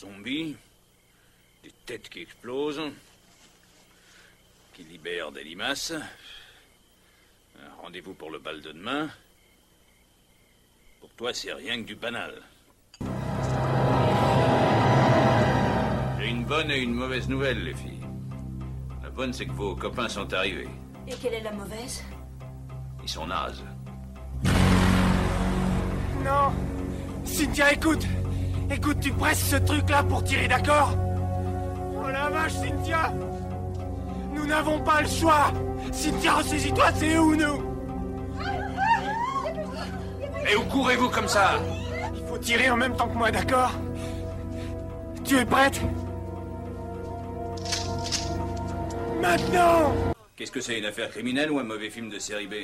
Des zombies, des têtes qui explosent, qui libèrent des limaces. Un rendez-vous pour le bal de demain. Pour toi, c'est rien que du banal. J'ai une bonne et une mauvaise nouvelle, les filles. La bonne, c'est que vos copains sont arrivés. Et quelle est la mauvaise? Ils sont nazes. Non Cynthia, écoute Écoute, tu presses ce truc-là pour tirer, d'accord Oh la vache, Cynthia Nous n'avons pas le choix Cynthia, ressaisis-toi, c'est eux ou nous Et où courez-vous comme ça Il faut tirer en même temps que moi, d'accord Tu es prête Maintenant Qu'est-ce que c'est, une affaire criminelle ou un mauvais film de série B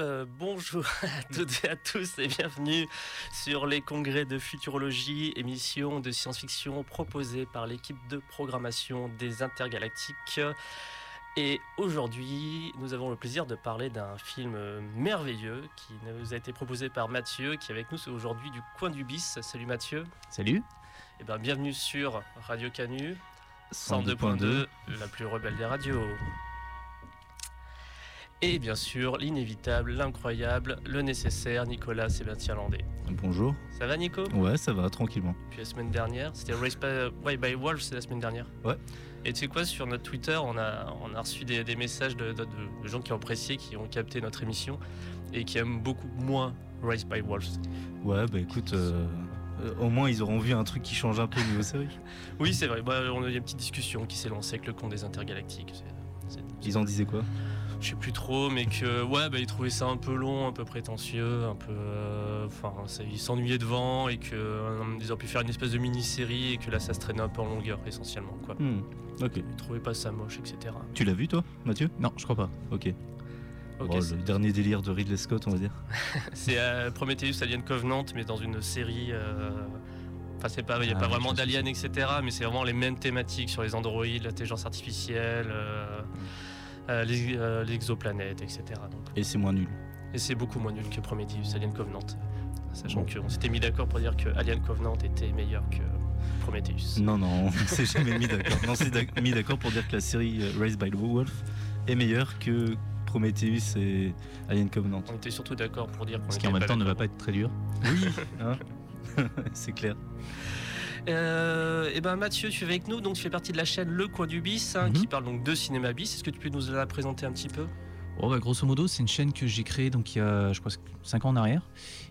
euh, bonjour à toutes et à tous et bienvenue sur les congrès de futurologie, émission de science-fiction proposée par l'équipe de programmation des intergalactiques. Et aujourd'hui, nous avons le plaisir de parler d'un film merveilleux qui nous a été proposé par Mathieu, qui est avec nous aujourd'hui du coin du bis. Salut Mathieu. Salut. Et bien bienvenue sur Radio Canu 102.2. 102.2, la plus rebelle des radios. Et bien sûr, l'inévitable, l'incroyable, le nécessaire, Nicolas Sébastien Landais. Bonjour. Ça va Nico? Ouais, ça va, tranquillement. Puis la semaine dernière, c'était Race by, by Wolf, c'est la semaine dernière. Ouais. Et tu sais quoi, sur notre Twitter, on a, on a reçu des, des messages de, de- de gens qui ont apprécié, qui ont capté notre émission et qui aiment beaucoup moins Race by Wolves. Ouais, bah écoute, euh, euh, au moins ils auront vu un truc qui change un peu niveau série. Oui, c'est vrai, bah, on a eu une petite discussion qui s'est lancée avec le compte des intergalactiques. Ils en disaient quoi? Je sais plus trop, mais que ouais, bah, ils trouvaient ça un peu long, un peu prétentieux, un peu. euh, Enfin, ça- ils s'ennuyaient devant et que euh, ils auraient pu faire une espèce de mini-série et que là, ça se traînait un peu en longueur essentiellement, quoi. Hmm, Ok. Ils trouvaient pas ça moche, etc. Tu l'as vu toi, Mathieu? Non, je crois pas. Ok. Bon, le dernier délire de Ridley Scott, on va dire. c'est euh, Prometheus Alien Covenant, mais dans une série. euh, Enfin, c'est pas, il n'y a Ah, pas vraiment d'aliens, etc. Mais c'est vraiment les mêmes thématiques sur les androïdes, l'intelligence artificielle, euh, euh, les, euh, les exoplanètes, etc. Donc, Et c'est moins nul. Et c'est beaucoup moins nul que Prometheus, Alien Covenant. Sachant Bon. qu'on s'était mis d'accord pour dire que Alien Covenant était meilleur que Prometheus. Non, non, on s'est jamais mis d'accord. Non, on s'est mis d'accord pour dire que la série euh, Raised by the Wolf est meilleure que Prometheus et Alien Covenant. On était surtout d'accord pour dire qu'on Ce qui en même temps ne va pas être très dur. Oui, hein c'est clair. Euh, et ben Mathieu, tu es avec nous, donc tu fais partie de la chaîne Le Coin du Bis, hein, Mhm. qui parle donc de cinéma bis. Est-ce que tu peux nous la présenter un petit peu? Oh, bah, grosso modo, c'est une chaîne que j'ai créée donc il y a, je crois, 5 ans en arrière.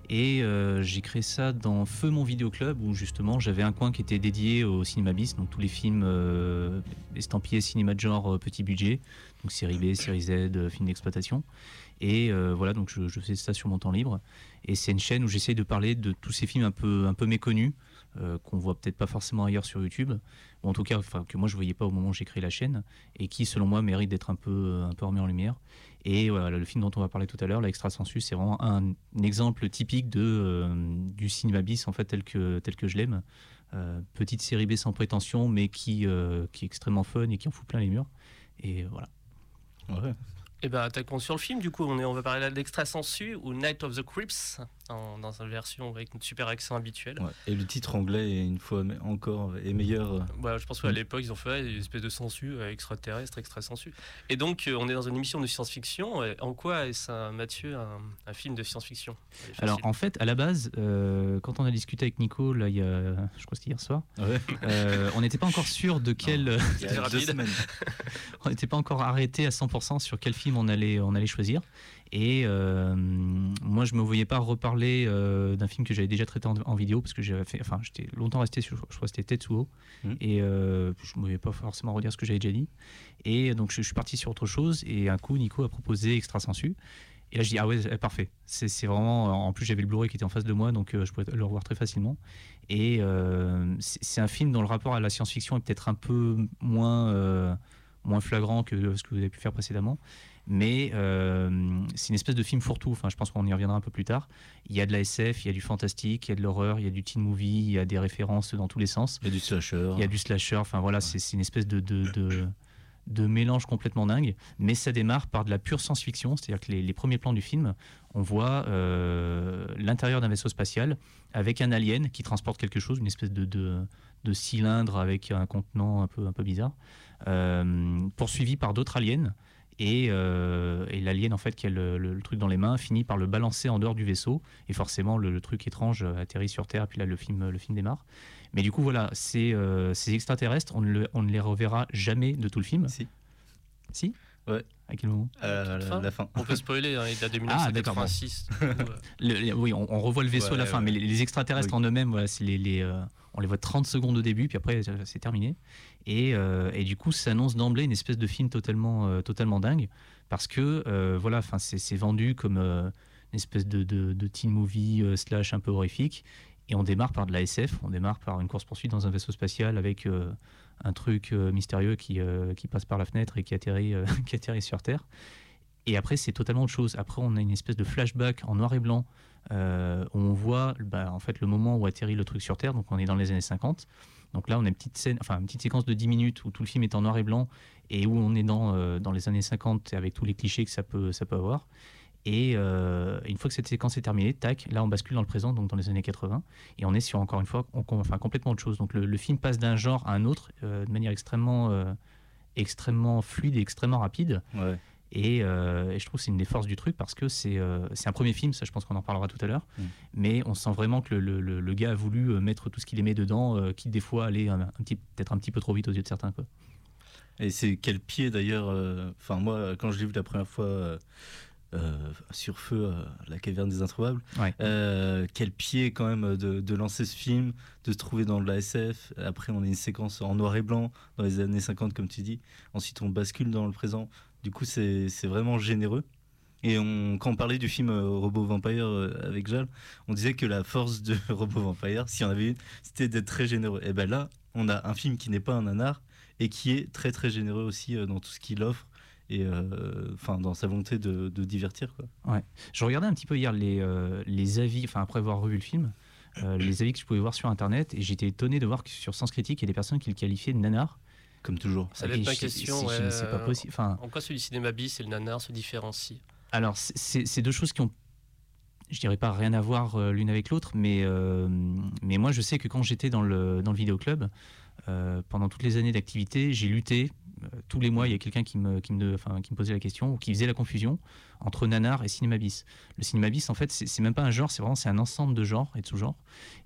Et euh, j'ai créé ça dans Feu mon vidéo club où justement j'avais un coin qui était dédié au cinéma bis, donc tous les films euh, estampillés cinéma de genre euh, petit budget, donc série B, série Z, films d'exploitation. Et voilà, donc je, je fais ça sur mon temps libre. Et c'est une chaîne où j'essaye de parler de tous ces films un peu, un peu méconnus, qu'on voit peut-être pas forcément ailleurs sur YouTube, ou en tout cas enfin, que moi je voyais pas au moment où j'ai créé la chaîne, et qui selon moi méritent d'être un peu, un peu remis en lumière. Et voilà, le film dont on va parler tout à l'heure, l'Extra Sensu, c'est vraiment un, un exemple typique de, euh, du cinéma bis en fait tel que, tel que je l'aime. Euh, petite série B sans prétention, mais qui, euh, qui est extrêmement fun et qui en fout plein les murs. Et voilà. Ouais. Et ben attaquons sur le film, du coup, on, est, on va parler là de l'Extra Sensu ou Night of the Crips, dans une version avec notre super accent habituel. Ouais. Et le titre anglais est une fois encore est meilleur. euh, Voilà, je pense qu'à Mm. l'époque, ils ont fait une espèce de sensu euh, extraterrestre, extra sensu. Et donc, euh, on est dans une émission de science-fiction. En quoi est-ce, Mathieu, un, un film de science-fiction? Alors en fait, à la base, euh, quand on a discuté avec Nico, là, il y a, je crois que c'était hier soir, Ouais. euh, on n'était pas encore sûr de quel. Il y a deux semaines. on n'était pas encore arrêté à 100% sur quel film on allait, on allait choisir. Et euh, moi, je me voyais pas reparler euh, d'un film que j'avais déjà traité en, en vidéo parce que j'avais fait, enfin, j'étais longtemps resté sur, je crois c'était Tetsuo, Mhm. et euh, je me voyais pas forcément redire ce que j'avais déjà dit. Et donc, je, je suis parti sur autre chose. Et un coup, Nico a proposé Extra Sensu. Et là, je dis, ah ouais, parfait. C'est vraiment. En plus, j'avais le Blu-ray qui était en face de moi, donc euh, je pouvais le revoir très facilement. Et euh, c'est un film dont le rapport à la science-fiction est peut-être un peu moins, euh, moins flagrant que ce que vous avez pu faire précédemment. Mais euh, c'est une espèce de film fourre-tout. Enfin, je pense qu'on y reviendra un peu plus tard. Il y a de la SF, il y a du fantastique, il y a de l'horreur, il y a du teen movie, il y a des références dans tous les sens. Il y a du slasher. Il y a du slasher, enfin voilà, c'est c'est une espèce de, de, de, de mélange complètement dingue. Mais ça démarre par de la pure science-fiction, c'est-à-dire que les, les premiers plans du film, on voit euh, l'intérieur d'un vaisseau spatial avec un alien qui transporte quelque chose, une espèce de, de, de cylindre avec un contenant un peu, un peu bizarre, euh, poursuivi par d'autres aliens. Et, euh, et l'alien en fait qui a le, le- le truc dans les mains finit par le balancer en dehors du vaisseau et forcément le, le truc étrange euh, atterrit sur Terre et puis là le film, le film démarre. Mais du coup voilà, ces, euh, ces extraterrestres, on ne, le- on ne les reverra jamais de tout le film. Si. Si Ouais. À quel moment? Euh, la, fin la fin. On peut spoiler, hein, il date de Ah, d'accord, bon. 1986. du coup, euh, Le- le- oui, on, on revoit le vaisseau à la fin, ouais. mais les, les extraterrestres en eux-mêmes, voilà, c'est les, les, euh, on les voit 30 secondes au début, puis après c'est terminé. Et, euh, et du coup, ça annonce d'emblée une espèce de film totalement, euh, totalement dingue, parce que euh, voilà, c'est vendu comme une espèce de, de, de teen movie slash un peu horrifique. Et on démarre par de la SF, on démarre par une course-poursuite dans un vaisseau spatial avec un truc mystérieux qui, qui passe par la fenêtre et qui atterrit, qui atterrit sur Terre. Et après, c'est totalement autre chose. Après, on a une espèce de flashback en noir et blanc euh, on voit bah, en fait le moment où atterrit le truc sur Terre. Donc, on est dans les années 50. Donc là, on a une petite scène, enfin une petite séquence de 10 minutes où tout le film est en noir et blanc et où on est dans, euh, dans les années 50 avec tous les clichés que ça peut, ça peut avoir. Et euh, une fois que cette séquence est terminée, tac, là on bascule dans le présent, donc dans les années 80, et on est sur encore une fois, enfin complètement autre chose. Donc le, film passe d'un genre à un autre de manière extrêmement, extrêmement fluide et extrêmement rapide. Et, euh, et je trouve que c'est une des forces du truc parce que c'est euh, un premier film, ça je pense qu'on en parlera tout à l'heure. Mm. Mais on sent vraiment que le, le- le gars a voulu euh, mettre tout ce qu'il aimait dedans, euh, qui des fois allait un, un petit, peut-être un petit peu trop vite aux yeux de certains. Quoi. Et c'est quel pied d'ailleurs. euh, Enfin, moi, quand je l'ai vu la première fois euh, euh, sur feu, euh, la caverne des introuvables, Ouais. euh, quel pied quand même de, de lancer ce film, de se trouver dans de la SF. Après, on a une séquence en noir et blanc dans les années 50, comme tu dis. Ensuite, on bascule dans le présent. Du coup, c'est vraiment généreux. Et on, quand on parlait du film euh, Robot Vampire euh, avec Jal, on disait que la force de Robot Vampire, s'il y en avait une, c'était d'être très généreux. Et ben là, on a un film qui n'est pas un nanar et qui est très très généreux aussi euh, dans tout ce qu'il offre et dans sa volonté de, de divertir quoi. Je regardais un petit peu hier les, les avis, enfin après avoir revu le film, les avis que je pouvais voir sur internet, et j'étais étonné de voir que sur Sens Critique, il y a des personnes qui le qualifiaient de nanar. Comme toujours. Ça va être ma question. ouais, pas euh, possible. Enfin, En quoi celui du cinéma bis et le nanar se différencient Alors, c'est- deux choses qui ont, je dirais pas rien à voir euh, l'une avec l'autre, mais, euh, mais moi, je sais que quand j'étais dans le, dans le vidéoclub, euh, pendant toutes les années d'activité, j'ai lutté. Euh, tous les mois, il y a quelqu'un qui me, qui, me, enfin, qui me posait la question ou qui faisait la confusion entre nanar et cinéma bis. Le cinéma bis, en fait, c'est même pas un genre, c'est vraiment c'est un ensemble de genres et de sous-genres.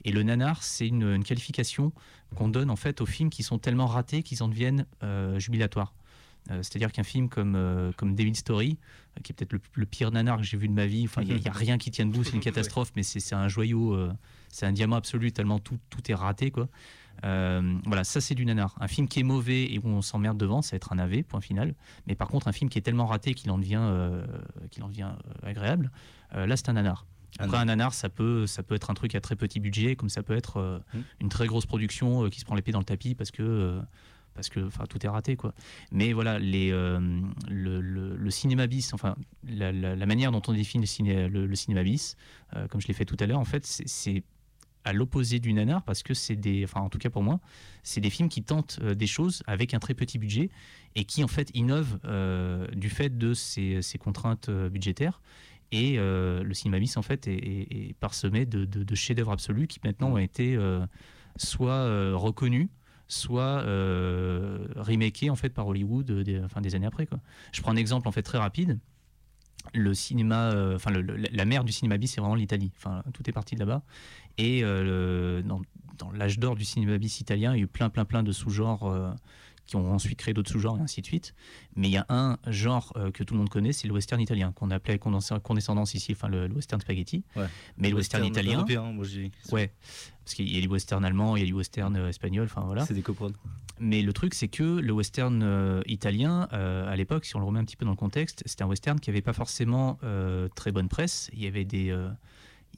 Et le nanar, c'est une, une qualification qu'on donne en fait aux films qui sont tellement ratés qu'ils en deviennent euh, jubilatoires. Euh, C'est-à-dire qu'un film comme, euh, comme David Story, euh, qui est peut-être le, le pire nanar que j'ai vu de ma vie, enfin, il n'y a, rien qui tient debout, c'est une catastrophe, mais c'est un joyau, c'est un diamant absolu, tellement tout, tout est raté. Quoi. Euh, voilà, ça c'est du nanar. Un film qui est mauvais et où on s'emmerde devant, ça va être un AV, point final. Mais par contre, un film qui est tellement raté qu'il en devient, euh, qu'il en devient euh, agréable, euh, là c'est un nanar. Après, un nanar, ça peut, ça peut être un truc à très petit budget, comme ça peut être euh, Mm. une très grosse production qui se prend les pieds dans le tapis parce que, parce que enfin, tout est raté. Quoi. Mais voilà, les, euh, le, le- le cinéma bis, enfin, la, la- la manière dont on définit le, ciné, le, cinéma bis, euh, comme je l'ai fait tout à l'heure, en fait, c'est à l'opposé du nanar parce que c'est des, enfin, en tout cas pour moi, c'est des films qui tentent euh, des choses avec un très petit budget et qui, en fait, innovent euh, du fait de ces, ces contraintes euh, budgétaires. Et euh, le cinéma bis, en fait, est, est- est parsemé de, de- de chefs-d'œuvre absolus qui maintenant ont été euh, soit reconnus, soit remakés en fait par Hollywood des, enfin, des années après. Quoi. Je prends un exemple en fait très rapide. Le cinéma, euh, enfin le- le- la mère du cinéma bis, c'est vraiment l'Italie. Enfin, tout est parti de là-bas. Et euh, le- dans, dans l'âge d'or du cinéma bis italien, il y a eu plein, plein, plein de sous-genres euh, qui ont ensuite créé d'autres sous-genres et ainsi de suite. Mais il y a un genre que tout le monde connaît, c'est le western italien, qu'on appelait condescendance ici, enfin le, western spaghetti. Ouais. Mais le western, italien, européen, moi je dis. ouais, parce qu'il y a du western allemand, il y a du western espagnol, enfin voilà. C'est des coprods. Mais le truc, c'est que le western euh, italien, euh, à l'époque, si on le remet un petit peu dans le contexte, c'était un western qui n'avait pas forcément euh, très bonne presse. Il y avait des,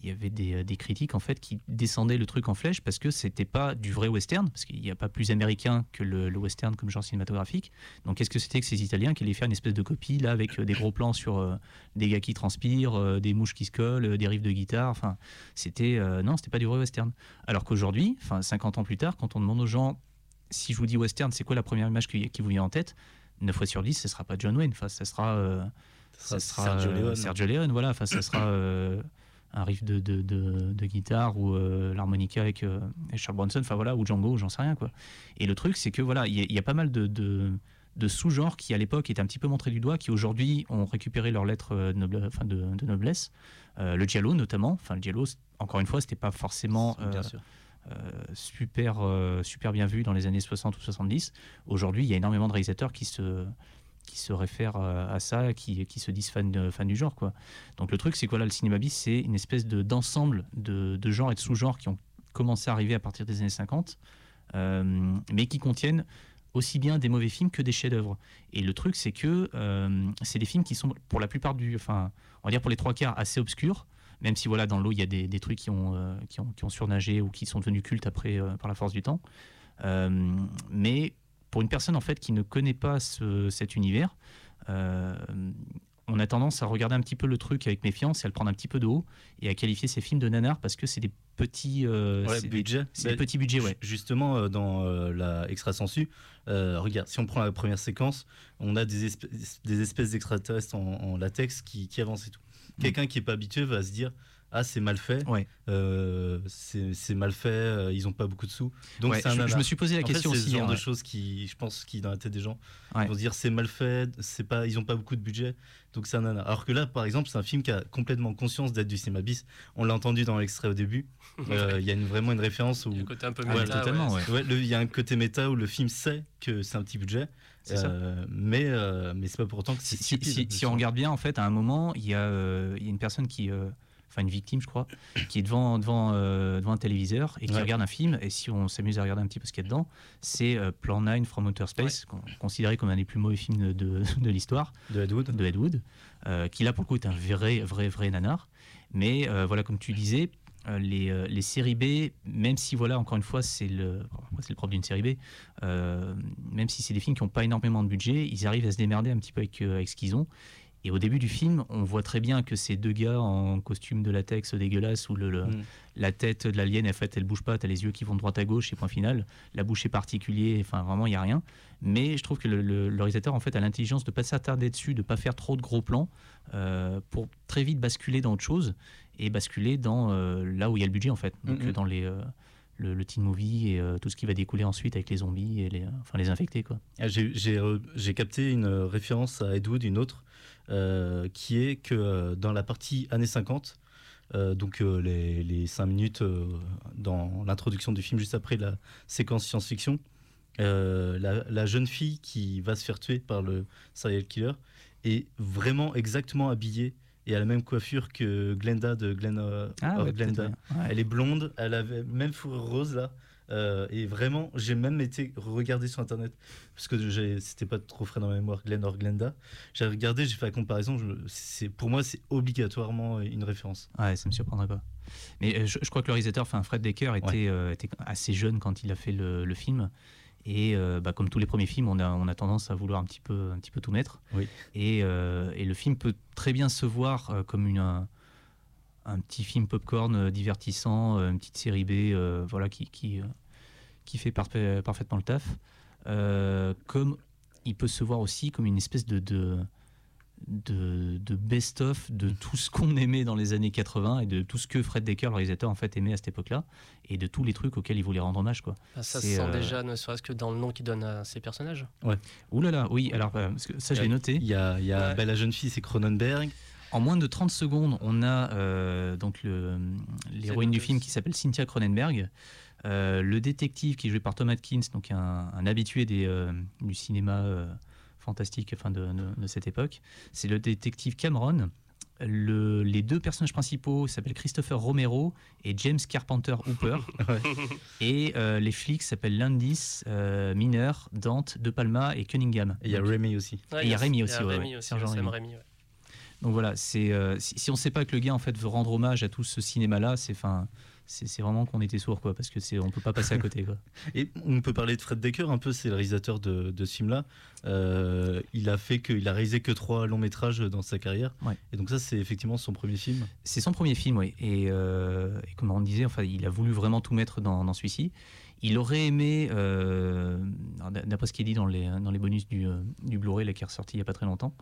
il y avait des, critiques en fait qui descendaient le truc en flèche parce que c'était pas du vrai western, parce qu'il n'y a pas plus américain que le, le western comme genre cinématographique. Donc qu'est-ce que c'était que ces Italiens qui allaient faire une espèce de copie là avec des gros plans sur des gars qui transpirent, des mouches qui se collent, des riffs de guitare? Enfin, c'était non, c'était pas du vrai western. Alors qu'aujourd'hui, enfin 50 ans plus tard, quand on demande aux gens si je vous dis western, c'est quoi la première image qui, qui vous vient en tête? 9 fois sur 10, ce sera pas ce Wayne. Enfin, ça sera, euh, ça sera Sergio euh, Leone. Sergio Leone, voilà. Enfin, ça sera euh, un riff de, de, de- de guitare ou euh, l'harmonica avec, euh, avec Charles Bronson, enfin voilà, ou Django, j'en sais rien quoi. Et le truc, c'est que voilà, il y, a- il y a pas mal de, sous-genres qui à l'époque étaient un petit peu montrés du doigt, qui aujourd'hui ont récupéré leur lettre euh, de, noble- enfin, noblesse. Le giallo notamment, enfin le giallo, encore une fois, c'était pas forcément Bien sûr. Euh, super, euh, super bien vu dans les années 60 ou 70. Aujourd'hui, il y a énormément de réalisateurs qui se, qui se réfèrent euh, à ça, qui, qui se disent fans, de- du genre. Quoi. Donc le truc, c'est que voilà, le cinéma bis, c'est une espèce de, d'ensemble de, de genres et de sous-genres qui ont commencé à arriver à partir des années 50, euh, mais qui contiennent aussi bien des mauvais films que des chefs-d'œuvre. Et le truc, c'est que c'est des films qui sont, pour la plupart du, enfin, on va dire pour les trois quarts, assez obscurs. Même si voilà, dans l'eau, il y a des, des trucs qui ont, euh, qui, ont, qui ont surnagé ou qui sont devenus cultes après euh, par la force du temps. Euh, mais pour une personne en fait qui ne connaît pas ce- cet univers, on a tendance à regarder un petit peu le truc avec méfiance et à le prendre un petit peu de haut et à qualifier ces films de nanars parce que c'est des petits, euh, Ouais, c'est des, budget. c'est des petits budgets, ouais. Ju- Justement, dans euh, la extra sensu, euh, regarde, si on prend la première séquence, on a des, espèces- des espèces d'extraterrestres en, en latex qui, qui avancent et tout. Quelqu'un qui est pas habitué va se dire ah c'est mal fait, Mm. Ouais. euh, c'est mal fait, euh, ils ont pas beaucoup de sous. Donc Ouais, c'est un je, je me suis posé la En question c'est aussi. ce genre hein, de choses qui, je pense, qui dans la tête des gens, Ouais. ils vont se dire c'est mal fait, c'est pas, ils ont pas beaucoup de budget, donc c'est un nanar. Alors que là, par exemple, c'est un film qui a complètement conscience d'être du cinéma bis. On l'a entendu dans l'extrait au début. Euh, Il y a une- vraiment une référence où Il y a un côté un peu méta, il y a un côté méta où le film sait que c'est un petit budget. Euh, mais euh, mais c'est pas pour autant que Si, si- stupide. si- si on regarde bien, en fait, à un moment, il y a, euh, il y a une personne qui, euh, enfin une victime, je crois, qui est devant, devant, devant un téléviseur et qui Ouais. regarde un film. Et si on s'amuse à regarder un petit peu ce qu'il y a dedans, c'est Plan 9 from Outer Space, con- considéré comme un des plus mauvais films de, de, de l'histoire de Ed Wood. de Ed Wood, qui là pour le coup est un vrai, vrai, vrai nanar. Mais voilà, comme tu disais, les, euh, les séries B, même si voilà, encore une fois, c'est le, c'est propre d'une série B, euh, même si c'est des films qui n'ont pas énormément de budget, ils arrivent à se démerder un petit peu avec, euh, avec ce qu'ils ont. Et au début du film, on voit très bien que ces deux gars en costume de latex dégueulasse où le, le- Mm. la tête de l'alien, en fait, elle bouge pas, tu as les yeux qui vont de droite à gauche et point final. La bouche est particulier, enfin vraiment, il n'y a rien. Mais je trouve que le, le- le réalisateur, en fait, a l'intelligence de ne pas s'attarder dessus, de ne pas faire trop de gros plans euh, pour très vite basculer dans autre chose et basculer dans euh, là où il y a le budget, en fait. Donc, dans les. euh, le, le teen movie et euh, tout ce qui va découler ensuite avec les zombies et les, euh, enfin, les infectés. Quoi. Ah, J'ai capté une référence à Ed Wood, une autre, euh, qui est que euh, dans la partie années 50, euh, donc euh, les, les 5 minutes euh, dans l'introduction du film, juste après la séquence science-fiction, la, la jeune fille qui va se faire tuer par le serial killer est vraiment exactement habillée et a la même coiffure que Glenda de Glen, Ah, ouais, Glenda. Ouais. Elle est blonde, elle avait même fourrure rose là. Euh, et vraiment, j'ai même été regarder sur internet parce que c'était pas trop frais dans ma mémoire, Glen or Glenda. J'ai regardé, j'ai fait la comparaison. je- pour moi, c'est obligatoirement une référence. Ouais, ça me surprendrait pas. Mais euh, je, je crois que le réalisateur, enfin Fred Decker, était, euh, était assez jeune quand il a fait le, le film. Et euh, bah, comme tous les premiers films, on a, on a tendance à vouloir un petit peu, un petit peu tout mettre. Oui. Et, euh, et le film peut très bien se voir euh, comme une, un, petit film popcorn euh, divertissant, euh, une petite série B, euh, voilà, qui, qui, euh, qui fait parfait- parfaitement le taf. Euh, comme il peut se voir aussi comme une espèce de, de, de, de best-of de tout ce qu'on aimait dans les années 80 et de tout ce que Fred Decker, le réalisateur, en fait, aimait à cette époque-là et de tous les trucs auxquels il voulait rendre hommage. Quoi. Ah, ça se sent euh, déjà, ne serait-ce que dans le nom qu'il donne à ses personnages. Ouh là là, oui, alors euh, parce que ça, je l'ai noté. Il y a, il y a Ouais. la jeune fille, c'est Cronenberg. En moins de 30 secondes, on a euh, donc l'héroïne du film qui s'appelle Cynthia Cronenberg, euh, le détective qui est joué par Tom Atkins, donc un, un habitué des, euh, du cinéma euh, fantastique enfin de, de- de cette époque. C'est le détective Cameron. Le- les deux personnages principaux s'appellent Christopher Romero et James Carpenter Hooper. Et euh, les flics s'appellent Landis, euh, Miner, Dante, De Palma et Cunningham. Et il y a Rémi aussi. Ouais, il y a Rémi il aussi, ouais, Rémi ouais. aussi, Sergent Rémi. Rémi, ouais. Donc voilà, c'est euh, si, si on ne sait pas que le gars en fait veut rendre hommage à tout ce cinéma-là, c'est enfin c'est c'est vraiment qu'on était sourd quoi, parce que c'est on peut pas passer à côté quoi. Et on peut parler de Fred Decker un peu, c'est le réalisateur de, de ce film-là. Euh, il a fait que, il a réalisé que trois longs métrages dans sa carrière. Ouais. Et donc ça, c'est effectivement son premier film. C'est son premier film, oui. Et, euh, et comme on disait, enfin, il a voulu vraiment tout mettre dans, dans celui-ci. Il aurait aimé, euh, d'après ce qui est dit dans les, dans les bonus du, euh, du Blu-ray qui est ressorti il n'y a pas très longtemps,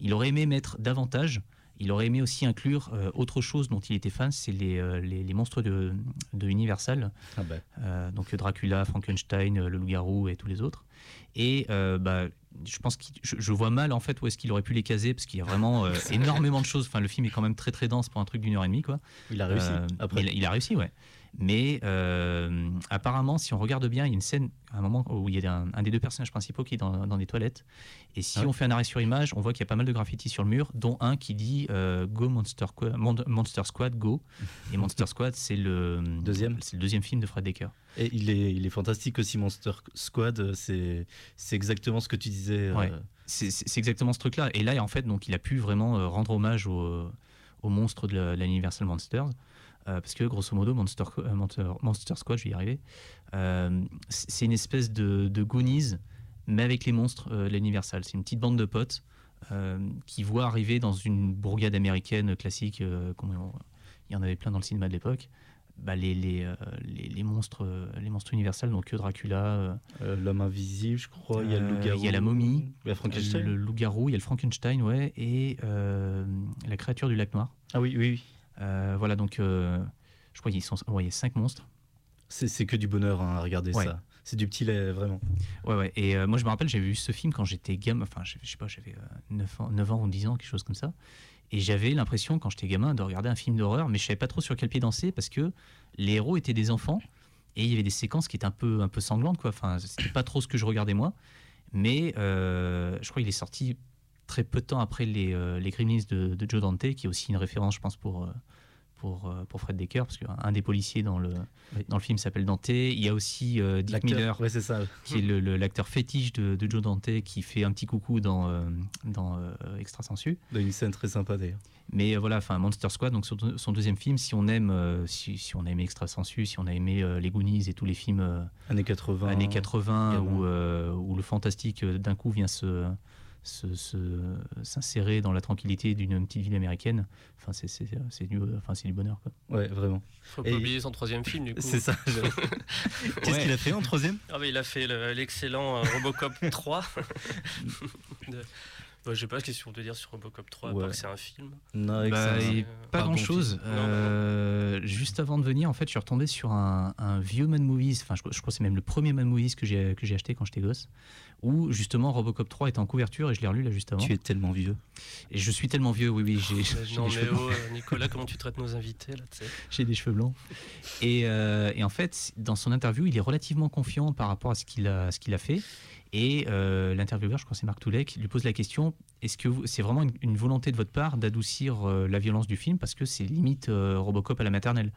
il aurait aimé mettre davantage. Il aurait aimé aussi inclure euh, autre chose dont il était fan, c'est les, les, les monstres de, de Universal. Ah. Euh, donc Dracula, Frankenstein, le loup-garou et tous les autres. Et euh, bah, je pense que je, je vois mal en fait où est-ce qu'il aurait pu les caser parce qu'il y a vraiment euh, énormément de choses. Enfin, le film est quand même très très dense pour un truc d'une heure et demie quoi. Il a réussi. Euh, Après, il, il a réussi, ouais. Mais euh, apparemment, si on regarde bien, il y a une scène à un moment où il y a un, un des deux personnages principaux qui est dans, dans des toilettes. Et si Ah on fait un arrêt sur image, on voit qu'il y a pas mal de graffitis sur le mur, dont un qui dit euh, Go Monster, Squa- Mon- Monster Squad, Go. Et Monster Squad, c'est le Deuxième. C'est le deuxième film de Fred Decker. et il est, il est fantastique aussi, Monster Squad. C'est, c'est exactement ce que tu disais. euh, Ouais. C'est exactement ce truc-là. Et là, en fait, donc, il a pu vraiment rendre hommage aux, aux monstres de la, de la Universal Monsters. Euh, parce que, grosso modo, Monster, euh, Monster, Monster Squad, je vais y arriver, euh, c'est une espèce de, de Goonies, mais avec les monstres de l'Universal. C'est une petite bande de potes qui voient arriver dans une bourgade américaine classique, on- il y en avait plein dans le cinéma de l'époque, bah, les, les, les, les monstres, les monstres universels, donc Dracula, L'homme invisible, je crois. il y a le loup-garou. il y a la momie. Il y a Frankenstein. le loup-garou, il y a le Frankenstein, ouais, et la créature du lac noir. Ah oui, oui, oui. Euh, voilà, donc euh, je crois qu'il sont, ouais, y a cinq monstres. C'est, c'est que du bonheur hein, à regarder Ouais. ça. C'est du petit lait, vraiment. Ouais, ouais. Et euh, moi, je me rappelle, j'avais vu ce film quand j'étais gamin, enfin, je je sais pas, j'avais euh, 9, ans, 9 ans ou 10 ans, quelque chose comme ça. Et j'avais l'impression, quand j'étais gamin, de regarder un film d'horreur, mais je savais pas trop sur quel pied danser parce que les héros étaient des enfants et il y avait des séquences qui étaient un peu, un peu sanglantes, quoi. Enfin, c'était pas trop ce que je regardais moi. Mais euh, je crois qu'il est sorti très peu de temps après les, euh, les Gremlins de, de Joe Dante, qui est aussi une référence, je pense, pour, euh, pour, euh, pour Fred Decker, parce qu'un des policiers dans le, Oui. dans le film s'appelle Dante. Il y a aussi euh, Dick Miller, Ouais, c'est ça. qui est l'acteur fétiche de, de Joe Dante, qui fait un petit coucou dans, euh, dans euh, Extra Sensu. Dans une scène très sympa d'ailleurs. Mais voilà, enfin Monster Squad, donc son, son deuxième film, si on aime, si, si on a aimé Extra Sensu, si on a aimé les Goonies et tous les films Années 80. années 80 également. où, où le fantastique d'un coup vient se- s'insérer dans la tranquillité d'une petite ville américaine. Enfin, c'est c'est- c'est du, enfin, c'est du bonheur. Quoi. Ouais, vraiment. Faut pas Et- oublier son troisième film, du coup. C'est ça. Qu'est-ce Ouais. qu'il a fait en troisième? Ah bah, il a fait le- l'excellent euh, Robocop 3. De- Bah, je sais pas ce qu'il te dire sur Robocop 3, à part que c'est un film. Non, Bah, et Euh, pas grand chose. non, juste avant de venir, en fait, je suis retombé sur un, un vieux Mad Movies. Enfin, je, je crois que c'est même le premier Mad Movies que j'ai que j'ai acheté quand j'étais gosse, où justement Robocop 3 était en couverture et je l'ai relu là juste avant. Tu es tellement vieux. Et je suis tellement vieux, oui, oui, j'ai j'ai non, des mais cheveux blancs. oh, euh, Nicolas, comment tu traites nos invités là, J'ai des cheveux blancs. Et, euh, et en fait, dans son interview, il est relativement confiant par rapport à ce qu'il a, ce qu'il a fait. Et euh, l'intervieweur, je crois que c'est Marc Toulek, lui pose la question est-ce que c'est vraiment une, volonté de votre part d'adoucir euh, la violence du film Parce que c'est limite euh, Robocop à la maternelle?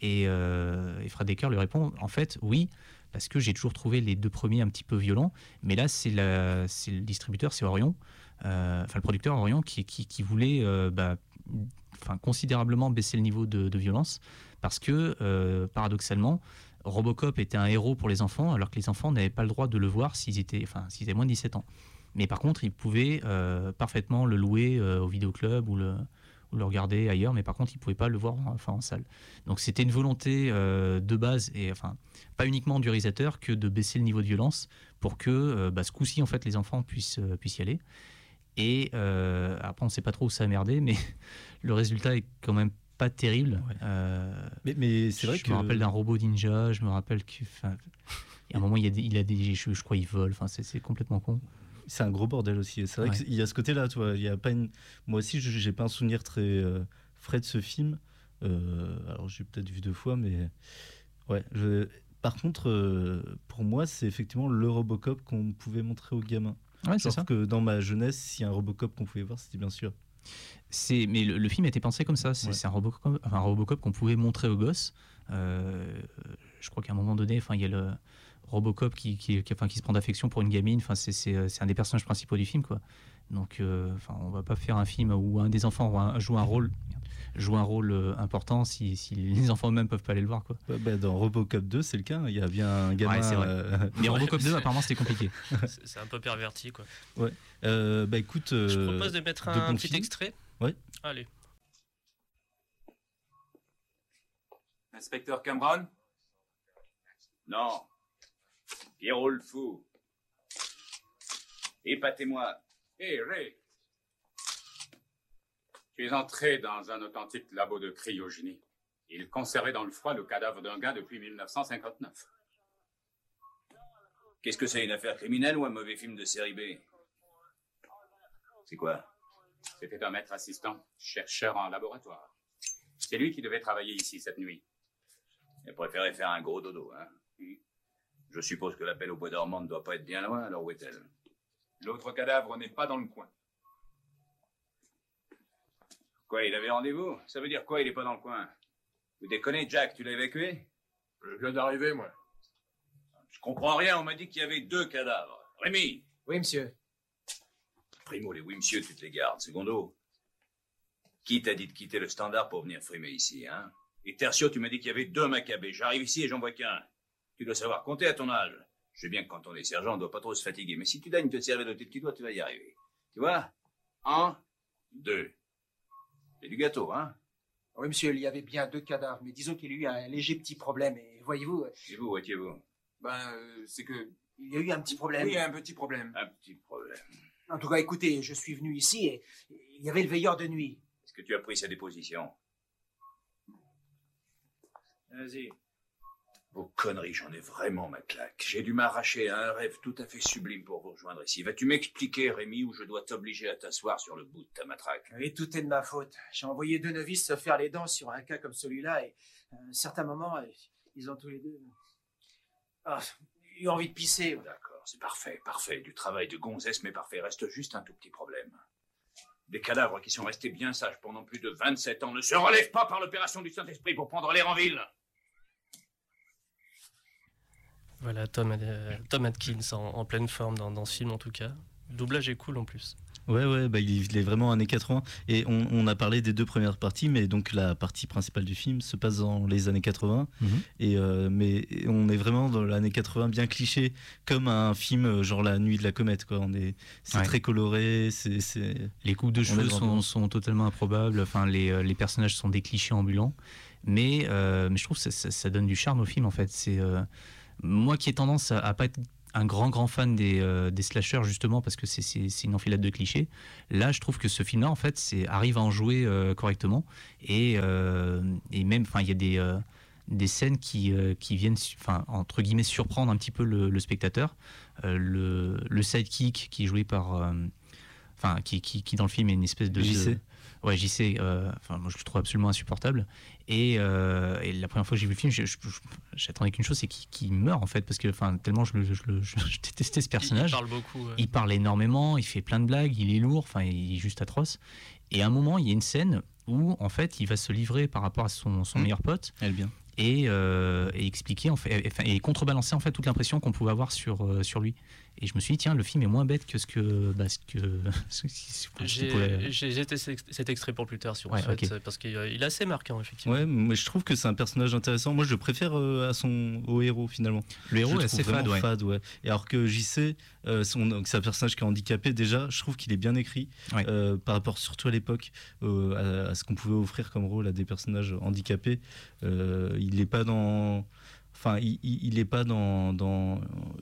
Et, et Fred lui répond en fait, oui. Parce que j'ai toujours trouvé les deux premiers un petit peu violents, mais là c'est le distributeur, c'est Orion, enfin le producteur Orion qui, voulait bah, considérablement baisser le niveau de, violence parce que, paradoxalement, Robocop était un héros pour les enfants, alors que les enfants n'avaient pas le droit de le voir s'ils étaient, enfin, s'ils avaient moins de 17 ans. Mais par contre, ils pouvaient euh, parfaitement le louer euh, au vidéoclub ou le, ou le regarder ailleurs, mais par contre, ils ne pouvaient pas le voir en, enfin, en salle. Donc c'était une volonté euh, de base, et enfin, pas uniquement du réalisateur, que de baisser le niveau de violence pour que bah, ce coup-ci, en fait, les enfants puissent, puissent y aller. Et après, on ne sait pas trop où ça a merdé, mais le résultat est quand même pas terrible. Ouais. Euh, Mais, mais c'est vrai je que. me rappelle d'un robot ninja, je me rappelle que. enfin, Il y a un moment, il, y a des- il a des. Je, je crois il vole, c'est complètement con. c'est un gros bordel aussi. C'est vrai Ouais. qu'il y a ce côté-là, tu vois. Il y a pas une... Moi aussi, je- j'ai pas un souvenir très euh, frais de ce film. Euh, alors, j'ai peut-être vu deux fois, mais ouais. je- Par contre, pour moi, c'est effectivement le Robocop qu'on pouvait montrer aux gamins. Ouais, c'est ça. que dans ma jeunesse, s'il y a un Robocop qu'on pouvait voir, c'était bien sûr. C'est, mais le, le film était pensé comme ça. C'est, Ouais. c'est un Robocop, un Robocop qu'on pouvait montrer aux gosses. Euh, je crois qu'à un moment donné, enfin, il y a le Robocop qui, qui, qui- enfin, qui se prend d'affection pour une gamine. Enfin, c'est, c'est, c'est un des personnages principaux du film, quoi. Donc, euh, enfin, on va pas faire un film où un des enfants joue un rôle, joue un rôle euh, important si, si les enfants eux-mêmes peuvent pas aller le voir, quoi. Ouais, bah, dans Robocop 2, c'est le cas. Il y a bien un gamin. Ouais, euh, Mais Ouais, Robocop 2, c'est- apparemment, c'était compliqué. C'est un peu perverti, quoi. euh, bah écoute. Je propose de mettre de un petit extrait. Ouais. Allez. Inspecteur Cameron? Non. Pierrot le fou. Épatez-moi. Hé, Ray Tu es entré dans un authentique labo de cryogénie. Il conservait dans le froid le cadavre d'un gars depuis 1959. Qu'est-ce que c'est, une affaire criminelle ou un mauvais film de série B? C'est quoi? C'était un maître assistant, chercheur en laboratoire. C'est lui qui devait travailler ici cette nuit. Il a préféré faire un gros dodo, hein? Je suppose que l'appel au bois dormant ne doit pas être bien loin, alors où est-elle? L'autre cadavre n'est pas dans le coin. Quoi, il avait rendez-vous? Ça veut dire quoi, il est pas dans le coin? Vous déconnez, Jack, tu l'as évacué? Je viens d'arriver, moi. Je comprends rien, on m'a dit qu'il y avait deux cadavres. Rémi Oui, monsieur. Primo, les oui, monsieur, tu te les gardes. Secondo, qui t'a dit de quitter le standard pour venir frimer ici, hein? Et Tertio, tu m'as dit qu'il y avait deux macabées. J'arrive ici et j'en vois qu'un. Tu dois savoir compter à ton âge. Je sais bien que quand on est sergent, on doit pas trop se fatiguer. Mais si tu daignes te servir de tes petits doigts, tu vas y arriver. Tu vois? Un, deux. Du gâteau, hein Oui, monsieur, il y avait bien deux cadavres, mais disons qu'il y a eu un léger petit problème. Et voyez-vous, euh, Et vous, où étiez-vous Ben, euh, c'est que... il y a eu un petit problème. Oui, un petit problème. Un petit problème. En tout cas, écoutez, je suis venu ici et il y avait le veilleur de nuit. Est-ce que tu as pris sa déposition? Vas-y. Vos conneries, j'en ai vraiment ma claque. J'ai dû m'arracher à un rêve tout à fait sublime pour vous rejoindre ici. Vas-tu m'expliquer, Rémi, où je dois t'obliger à t'asseoir sur le bout de ta matraque? Oui, tout est de ma faute. J'ai envoyé deux novices se faire les dents sur un cas comme celui-là et à un certain moment, euh, ils ont tous les deux ah, eu envie de pisser. D'accord, c'est parfait, parfait. Du travail de gonzesse, mais parfait. Reste juste un tout petit problème. Des cadavres qui sont restés bien sages pendant plus de 27 ans ne se relèvent pas par l'opération du Saint-Esprit pour prendre l'air en ville. Voilà, Tom, euh, Tom Atkins en, en pleine forme dans, dans ce film en tout cas. Le doublage est cool en plus. Ouais, ouais, bah, il, est vraiment années 80. Et on, on a parlé des deux premières parties, mais donc la partie principale du film se passe dans les années 80. Mhm. Et, euh, mais on est vraiment dans l'année 80, bien cliché, comme un film euh, genre La Nuit de la Comète. Quoi. On est, c'est Ouais. très coloré, c'est. Les coupes de cheveux sont, sont totalement improbables. Enfin, les, les personnages sont des clichés ambulants. Mais, euh, mais je trouve que ça, ça- ça donne du charme au film, en fait. C'est euh, moi qui ai tendance à, à pas être un grand grand fan des, euh, des slashers justement parce que c'est- une enfilade de clichés. Là, je trouve que ce film-là, en fait, arrive à en jouer euh, correctement et, euh, et même, enfin, il y a des euh, des scènes qui, qui viennent, entre guillemets, surprendre un petit peu le, spectateur. Le, le sidekick qui est joué par, enfin, qui, qui, qui dans le film est une espèce de, JC. Ouais, JC. euh, Enfin, moi, je le trouve absolument insupportable. Et, euh, et la première fois que j'ai vu le film, j'attendais qu'une chose, c'est qu'il meure en fait, parce que, enfin, tellement je, le- je le- je- je détestais ce personnage. Il parle beaucoup. Il parle énormément, il fait plein de blagues, il est lourd, enfin, il est juste atroce. Et à un moment, il y a une scène où, en fait, il va se livrer par rapport à son, son Mm. meilleur pote Elle bien. et, euh, et expliquer, en fait, et, enfin, et contrebalancer en fait toute l'impression qu'on pouvait avoir sur, euh, sur lui. Et je me suis dit, tiens, le film est moins bête que ce que. Bah, que J'ai jeté cet extrait pour plus tard si on Ouais, souhaite, ok. parce qu'il euh, il est assez marquant effectivement. Ouais, mais je trouve que c'est un personnage intéressant. Moi, je le préfère euh, à son, au héros finalement. Le héros est assez fade, ouais. ouais. Et alors que JC, euh, son- donc c'est un personnage qui est handicapé déjà, je trouve qu'il est bien écrit Ouais. euh, par rapport surtout à l'époque euh, à, à ce qu'on pouvait offrir comme rôle à des personnages handicapés. Euh, il n'est pas dans. Enfin, il, il il est pas dans, dans.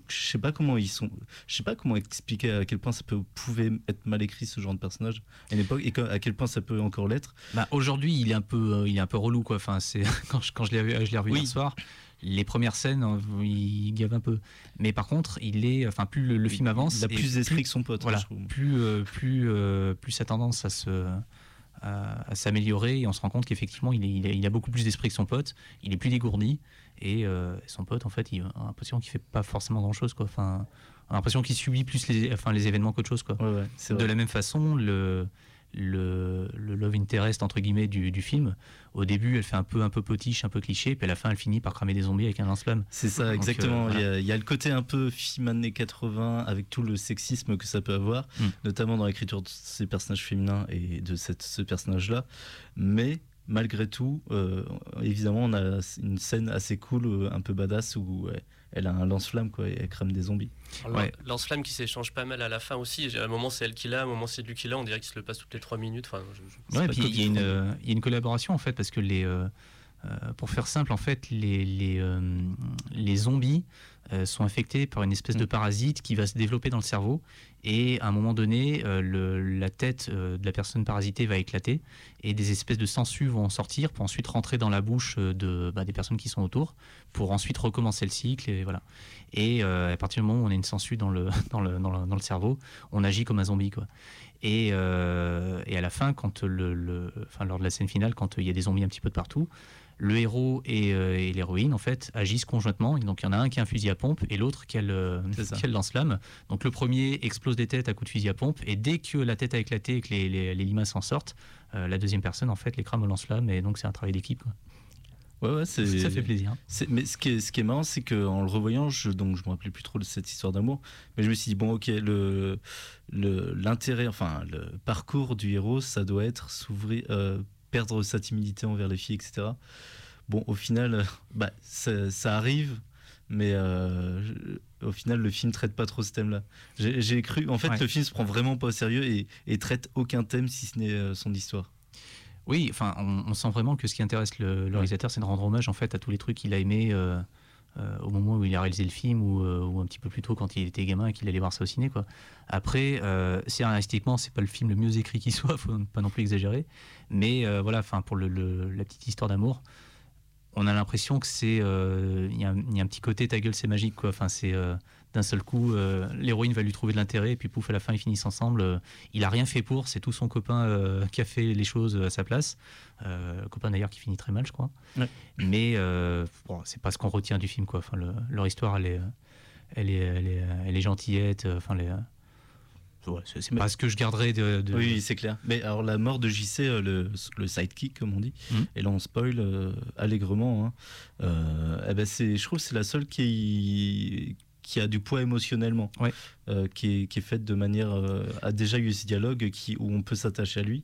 Je sais pas comment ils sont. Je sais pas comment expliquer à quel point ça peut, pouvait être mal écrit ce genre de personnage à une époque et à quel point ça peut encore l'être. Bah, aujourd'hui, il est un peu, euh, il est un peu relou, quoi. Enfin, c'est quand je, quand je l'ai, vu- je l'ai revu Oui. hier soir, les premières scènes, euh, il gave un peu. Mais par contre, il est, enfin, plus le, le film avance, Il a plus d'esprit que son pote. voilà, plus, euh, plus, euh, plus sa tendance à se à, à s'améliorer et on se rend compte qu'effectivement il, est- il a, il a beaucoup plus d'esprit que son pote, il est plus dégourdi et euh, son pote en fait il a l'impression qu'il fait pas forcément grand chose quoi. Enfin, l'impression qu'il subit plus les, enfin, les événements qu'autre chose quoi. Ouais, ouais, c'est De la même façon, le, le, le love interest entre guillemets du, du film, au début elle fait un peu un peu potiche, un peu cliché, puis à la fin elle finit par cramer des zombies avec un lance-flamme. C'est ça, Donc, exactement. euh, il, y a, il y a le côté un peu film années 80 avec tout le sexisme que ça peut avoir, Mm. notamment dans l'écriture de ces personnages féminins et de cette, ce personnage-là. Mais malgré tout, euh, évidemment, on a une scène assez cool, euh, un peu badass, où ouais, elle a un lance-flamme quoi, et elle crame des zombies. Ouais. Lance-flamme qui s'échange pas mal à la fin aussi. À un moment, c'est elle qui l'a, à un moment, c'est lui qui l'a. On dirait qu'il se le passe toutes les 3 minutes. Enfin, je- je- c'est Ouais, pas puis le il y, a une, Covid. euh, il y a une collaboration en fait parce que les, euh, pour faire simple en fait, les, les, euh, les zombies euh, sont infectés par une espèce de Mm. parasite qui va se développer dans le cerveau et à un moment donné, euh, le- la tête euh, de la personne parasitée va éclater et des espèces de sangsues vont en sortir pour ensuite rentrer dans la bouche de, bah, des personnes qui sont autour pour ensuite recommencer le cycle et voilà. Et à partir du moment où on a une sangsue dans le, dans le, dans le, dans le cerveau, on agit comme un zombie quoi. Et, et à la fin, quand le, le- enfin, lors de la scène finale, quand il y a des zombies un petit peu de partout, le héros et, euh, et l'héroïne en fait agissent conjointement. Et donc il y en a un qui a un fusil à pompe et l'autre qui a le, lance-flamme. Donc le premier explose des têtes à coups de fusil à pompe et dès que la tête a éclaté et que les, les, les limaces en sortent, euh, la deuxième personne en fait les crame au lance-flamme et donc c'est un travail d'équipe. Ouais, ouais, c'est. Ça fait plaisir. C'est- Mais ce qui est, ce qui est marrant, c'est qu'en le revoyant, je, donc je me rappelais plus trop de cette histoire d'amour, mais je me suis dit, bon, ok, le le- l'intérêt, enfin, le parcours du héros, ça doit être s'ouvrir, euh, perdre sa timidité envers les filles, etc. Bon, au final, euh, bah, ça, ça arrive, mais euh, au final, le film traite pas trop ce thème-là. J'ai j'ai cru, en fait, Ouais. le film se prend vraiment pas au sérieux et, et traite aucun thème si ce n'est euh, son histoire. Oui, enfin, on, on sent vraiment que ce qui intéresse le, le réalisateur, c'est de rendre hommage en fait à tous les trucs qu'il a aimés euh, euh, au moment où il a réalisé le film ou, euh, ou un petit peu plus tôt quand il était gamin et qu'il allait voir ça au ciné. Quoi. Après, euh, scénaristiquement, c'est pas le film le mieux écrit qui soit, faut pas non plus exagérer. Mais euh, voilà, enfin, pour la petite histoire d'amour, on a l'impression que c'est, il y, y a un petit côté ta gueule, c'est magique, quoi. C'est d'un seul coup, euh, l'héroïne va lui trouver de l'intérêt et puis pouf, à la fin, ils finissent ensemble. Euh, il a rien fait pour, c'est tout son copain euh, qui a fait les choses à sa place. Copain d'ailleurs qui finit très mal, je crois. Ouais. Mais bon, c'est pas ce qu'on retient du film, quoi. Enfin, le- leur histoire, elle est, elle est, elle est, elle est gentillette. Enfin, les, ouais, c'est pas ce que je garderai de. de- Oui, c'est clair. Mais alors la mort de JC, le, le sidekick comme on dit, Mhm. et là on spoil euh, allègrement. hein. Euh, eh ben c'est, je trouve que c'est la seule qui qui a du poids émotionnellement, Ouais. euh, qui, est, qui est faite de manière euh, a déjà eu ce dialogue qui où on peut s'attacher à lui.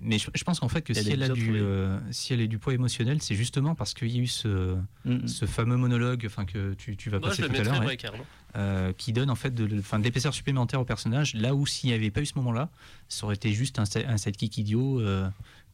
Mais je, je pense qu'en fait que Elle si est elle, a du, trouvée. euh, si elle a du poids émotionnel, c'est justement parce qu'il y a eu ce, Mhm. ce fameux monologue, enfin que tu, tu vas Moi, passer tout à l'heure, ouais, euh, qui donne en fait de, de- enfin, de l'épaisseur supplémentaire au personnage. Là où s'il n'y avait pas eu ce moment-là, ça aurait été juste un, un sidekick idiot euh,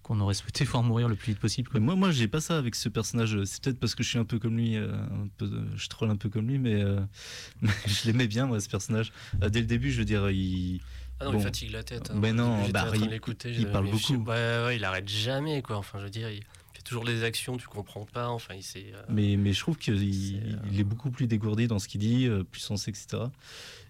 qu'on aurait souhaité voir mourir le plus vite possible. quoi. Mais moi, moi, j'ai pas ça avec ce personnage. C'est peut-être parce que je suis un peu comme lui, euh, un peu, je troll un peu comme lui, mais, euh, mais je l'aimais bien moi ce personnage. Euh, dès le début, je veux dire, il, Ah non, Bon. il fatigue la tête. hein. Mais non, bah, il- il parle beaucoup. je- Ouais, ouais, il arrête jamais, quoi. Enfin, je veux dire, il toujours des actions, tu comprends pas. Enfin, il s'est. euh, Mais, mais je trouve qu'il euh, il est beaucoup plus dégourdi dans ce qu'il dit, euh, plus sensé, etc.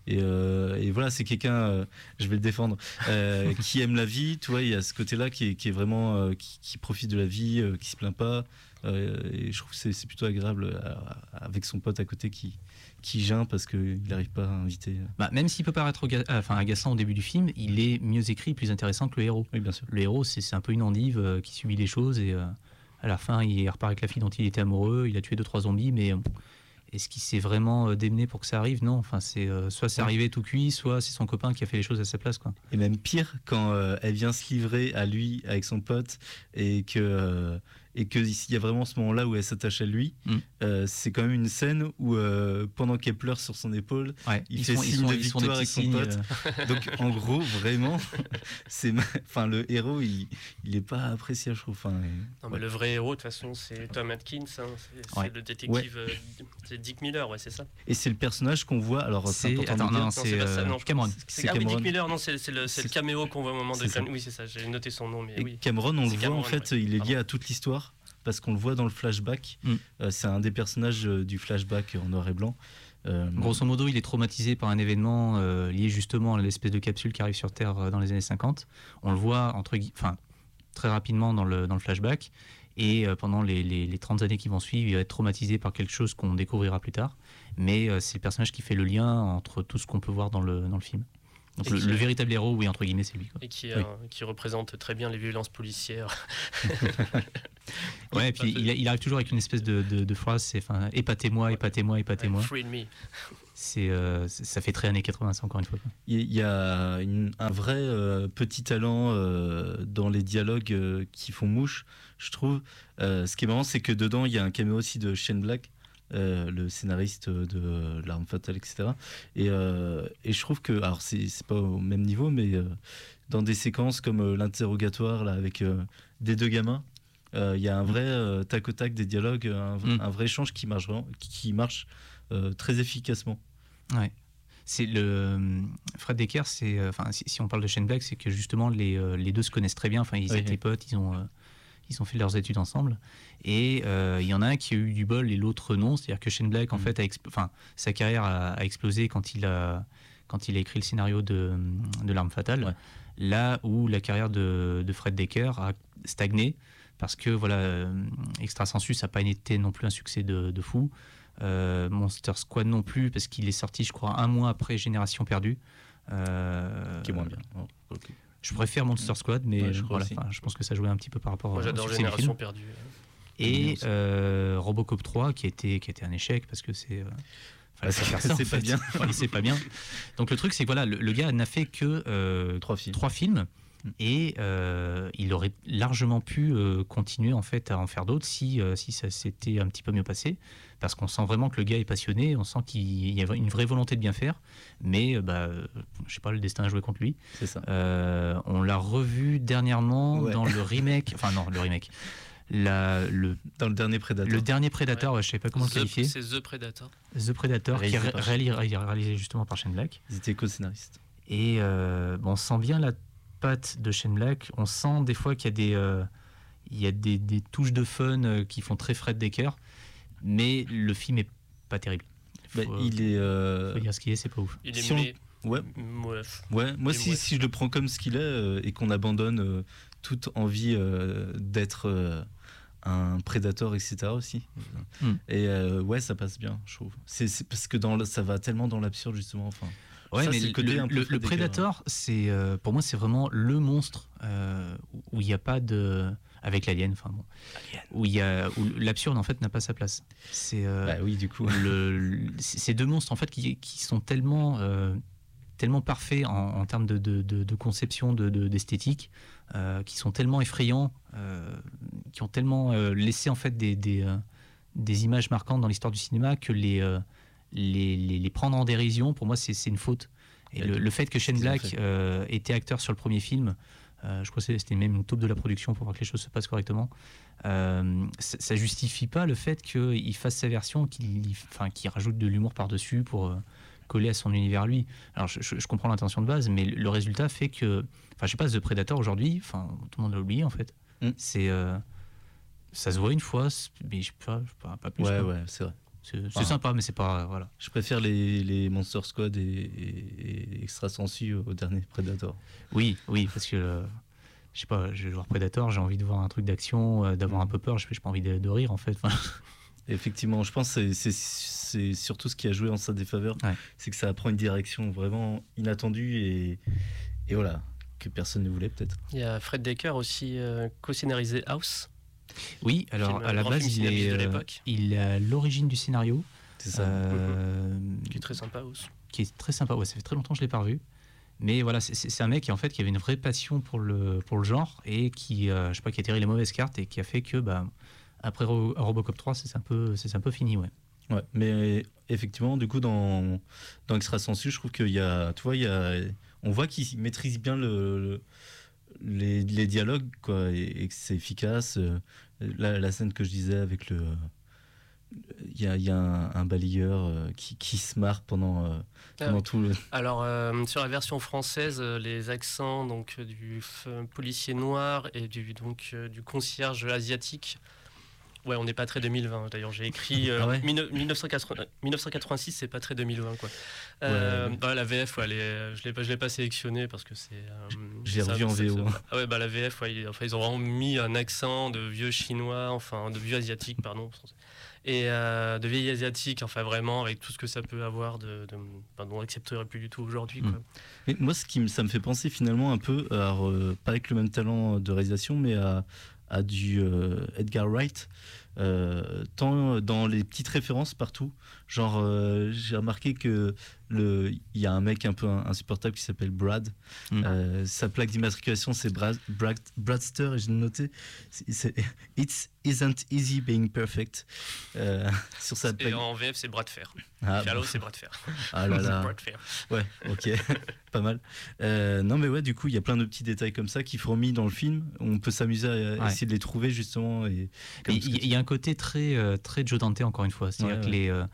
Et, euh, et voilà, c'est quelqu'un, euh, je vais le défendre, euh, qui aime la vie. Tu vois, il y a ce côté-là qui est, qui est vraiment, euh, qui, qui profite de la vie, euh, qui se plaint pas. Euh, et je trouve que c'est plutôt agréable euh, avec son pote à côté qui, qui geint parce qu'il n'arrive pas à inviter. Bah, même s'il peut paraître enfin, agaçant au début du film, il est mieux écrit, plus intéressant que le héros. Oui, bien sûr. Le héros, c'est c'est un peu une endive euh, qui subit les choses et euh, à la fin, il repart avec la fille dont il était amoureux. Il a tué deux trois zombies, mais euh, est-ce qu'il s'est vraiment euh, démené pour que ça arrive? Non. Enfin, c'est euh, soit c'est arrivé tout cuit, soit c'est son copain qui a fait les choses à sa place, quoi. Et même pire, quand euh, elle vient se livrer à lui avec son pote et que et que il y a vraiment ce moment-là où elle s'attache à lui, Mm. euh, c'est quand même une scène où euh, pendant qu'elle pleure sur son épaule, Ouais. Il ils fait font, signe ils font- de victoire avec son pote. euh, donc en gros vraiment, c'est ma- enfin le héros il il est pas appréciable je trouve. Enfin, et- Non, mais le vrai héros, de toute façon, c'est Tom Atkins. hein. C'est Ouais. le détective. euh, c'est Dick Miller, ouais, c'est ça. Et c'est le personnage qu'on voit. Alors c'est attends, non, c'est Cameron. C'est. Dick Miller, non, c'est c'est le, caméo qu'on voit au moment de. Oui, c'est ça, j'ai noté son nom, mais Et oui. Cameron, on le voit en fait, il est lié à toute l'histoire. Parce qu'on le voit dans le flashback. Mm. Euh, c'est un des personnages euh, du flashback en noir et blanc. Euh, Grosso modo, il est traumatisé par un événement lié justement à l'espèce de capsule qui arrive sur Terre dans les années 50. On le voit entre enfin, très rapidement dans le, dans le flashback. Et pendant les, les, les 30 années qui vont suivre, il va être traumatisé par quelque chose qu'on découvrira plus tard. Mais c'est le personnage qui fait le lien entre tout ce qu'on peut voir dans le, dans le film. Donc le, qui- le véritable héros, oui, entre guillemets, c'est lui. quoi. Et qui, Oui. euh, qui représente très bien les violences policières. Ouais, et puis il, il arrive toujours avec une espèce de, de, de phrase, c'est enfin, épatez-moi, épatez-moi, épatez-moi. Free me. C'est, euh, c'est- ça fait très années 80, ça, encore une fois. quoi. Il y- a une- un vrai euh, petit talent euh, dans les dialogues euh, qui font mouche, je trouve. Euh, ce qui est marrant, c'est que dedans, il y a un caméo aussi de Shane Black, euh, le scénariste de L'arme fatale, etc. Et, euh, et je trouve que, alors c'est pas au même niveau, mais euh, dans des séquences comme l'interrogatoire là avec des deux gamins, il y a un vrai tac au tac des dialogues, un, Mm. un vrai échange qui marche, vraiment- qui, marche très efficacement. C'est le Fred Decker, c'est enfin si, on parle de Shane Black, c'est que justement les, les deux se connaissent très bien. Enfin, ils Oui, étaient oui. potes, ils ont ils ont fait leurs études ensemble. Et euh, il y en a un qui a eu du bol et l'autre non. C'est-à-dire que Shane Black, en Mhm. fait, a enfin sa carrière a, a explosé quand il a quand il a écrit le scénario de, de l'arme fatale. Ouais. Là où la carrière de, de Fred Decker a stagné parce que voilà, euh, Extra Sensus n'a pas été non plus un succès de, de fou. Euh, Monster Squad non plus parce qu'il est sorti, je crois, un mois après Génération Perdue. Euh, qui est moins bien. Oh. Je préfère Monster Squad, mais Ouais, je crois voilà, aussi. enfin, je pense que ça jouait un petit peu par rapport Moi, au j'adore Génération perdue. Et euh, Robocop 3 qui a été qui a été un échec parce que c'est euh, c'est- pas bien. Pas bien. Donc le truc c'est que voilà, le, le gars n'a fait que euh, Trois films. trois films. Et euh, il aurait largement pu euh, continuer en fait à en faire d'autres si euh, si ça s'était un petit peu mieux passé parce qu'on sent vraiment que le gars est passionné, on sent qu'il y a une vraie volonté de bien faire, mais euh, bah je sais pas le destin a joué contre lui. C'est ça. Euh, on l'a revu dernièrement Ouais. dans le remake, enfin non le remake, la, le, Dans le dernier Predator. le dernier Predator, ouais, je sais pas comment le The- qualifier, C'est The Predator. The Predator, qui est Réalisé ré- réalisé, réalisé justement par Shane Black. Ils étaient co-scénaristes. Et euh, bon, on sent bien la patte de Shane Black. On sent des fois qu'il y a des, euh, il y a des, des touches de fun euh, qui font très Fred Decker, mais le film est pas terrible. Faut, Bah, il est. euh, faut dire ce qu'il est, c'est pas ouf. Il est Si on-. Ouais, ouais. ouais. Moi, si, si je le prends comme ce qu'il est euh, et qu'on abandonne euh, toute envie euh, d'être euh, un prédateur, etc. aussi. Mm. Et euh, ouais, ça passe bien, je trouve. C'est c'est parce que dans le- ça va tellement dans l'absurde, justement. Enfin, Ouais, Ça, mais le côté Decker, Predator, c'est euh, pour moi, c'est vraiment le monstre euh, où il n'y a pas de avec l'alien, enfin bon, où il y a où l'absurde en fait n'a pas sa place. C'est euh, bah oui, du coup. ces deux monstres en fait qui, qui sont tellement tellement parfaits en, en termes de, de- de- de conception de- de- d'esthétique qui sont tellement effrayants qui ont tellement laissé en fait des, des, des images marquantes dans l'histoire du cinéma que les, les, les- les prendre en dérision pour moi c'est une faute et le, le fait que Shane Black euh, était acteur sur le premier film euh, je crois que c'était même une taupe de la production pour voir que les choses se passent correctement euh, ça, ça justifie pas le fait qu'il fasse sa version, qu'il enfin, qu'il rajoute de l'humour par-dessus pour coller à son univers lui. Alors je, je- je comprends l'intention de base, mais le résultat fait que, enfin je sais pas, The Predator aujourd'hui, enfin tout le monde l'a oublié en fait. Mm. C'est, ça se voit une fois, mais je sais pas, je sais pas, pas plus. Ouais, quoi. ouais, c'est vrai. C'est Ah. sympa, mais c'est pas, voilà. Je préfère les, les Monster Squad et, et, et Extra Sensu au dernier Predator. Oui, oui, parce que euh, je sais pas, je vais voir Predator, j'ai envie de voir un truc d'action, euh, d'avoir un peu peur, j'ai j'ai pas envie de, de rire en fait. Enfin, Effectivement, je pense que c'est- c'est c'est surtout ce qui a joué en sa défaveur. Ouais. C'est que ça prend une direction vraiment inattendue et, et voilà, que personne ne voulait peut-être. Il y a Fred Decker aussi euh, co-scénarisé House. Oui, alors film- à la base, il est, de euh, l'époque. il est à l'origine du scénario. C'est ça. Euh, qui est très sympa House. qui est très sympa. Ouais, ça fait très longtemps que je l'ai pas revu. Mais voilà, c'est- un mec qui en fait qui avait une vraie passion pour le pour le genre et qui euh, je sais pas qui a tiré les mauvaises cartes et qui a fait que bah après Ro- Robocop 3 c'est un peu c'est un peu fini ouais. Ouais, mais effectivement, du coup, dans, dans Extra Sensu, je trouve qu'il y a, tu vois, il y a, on voit qu'il maîtrise bien le, le- les, les dialogues, quoi, et, et que c'est efficace. Euh, La, la scène que je disais avec le, il y a, y a un, un balayeur euh, qui, qui se marre pendant, euh, Ah pendant oui. tout le. Alors euh, sur la version française, les accents donc du policier noir et du donc du concierge asiatique Ouais, on n'est pas très 2020. D'ailleurs, j'ai écrit euh, Ah ouais 19- 1980 1986, c'est pas très 2020 quoi. Euh, Ouais. bah, la VF, ouais, je l'ai pas, je l'ai pas sélectionné parce que c'est. euh, J'ai revu en VO, hein. Ah ouais, bah la VF, ils, enfin, ils ont vraiment mis un accent de vieux chinois, enfin de vieux asiatique, pardon. Et euh, de vieil asiatique, enfin vraiment avec tout ce que ça peut avoir de, de dont on n'accepterait plus du tout aujourd'hui. Mm. Mais moi, ce qui me- ça me fait penser finalement un peu, euh, pas avec le même talent de réalisation, mais à, à du euh, Edgar Wright. Euh, tant dans les petites références partout, genre euh, j'ai remarqué que le il y a un mec un peu insupportable qui s'appelle Brad. Mm. Euh, sa plaque d'immatriculation c'est Brad, Brad- Bradster et je l'ai noté. C'est- It isn't easy being perfect. Euh, sur sa Et plaque. en VF, c'est bras de fer. Ah, Shallow, bon. c'est bras de fer. Ah là fer. Ouais, ok, pas mal. Euh, non, mais ouais, du coup, il y a plein de petits détails comme ça qui fourmillent dans le film. On peut s'amuser à Ouais. essayer de les trouver justement. Et Il y, a un côté très, euh, très Joe Dante, encore une fois. C'est-à-dire Ouais, que ouais. les, euh,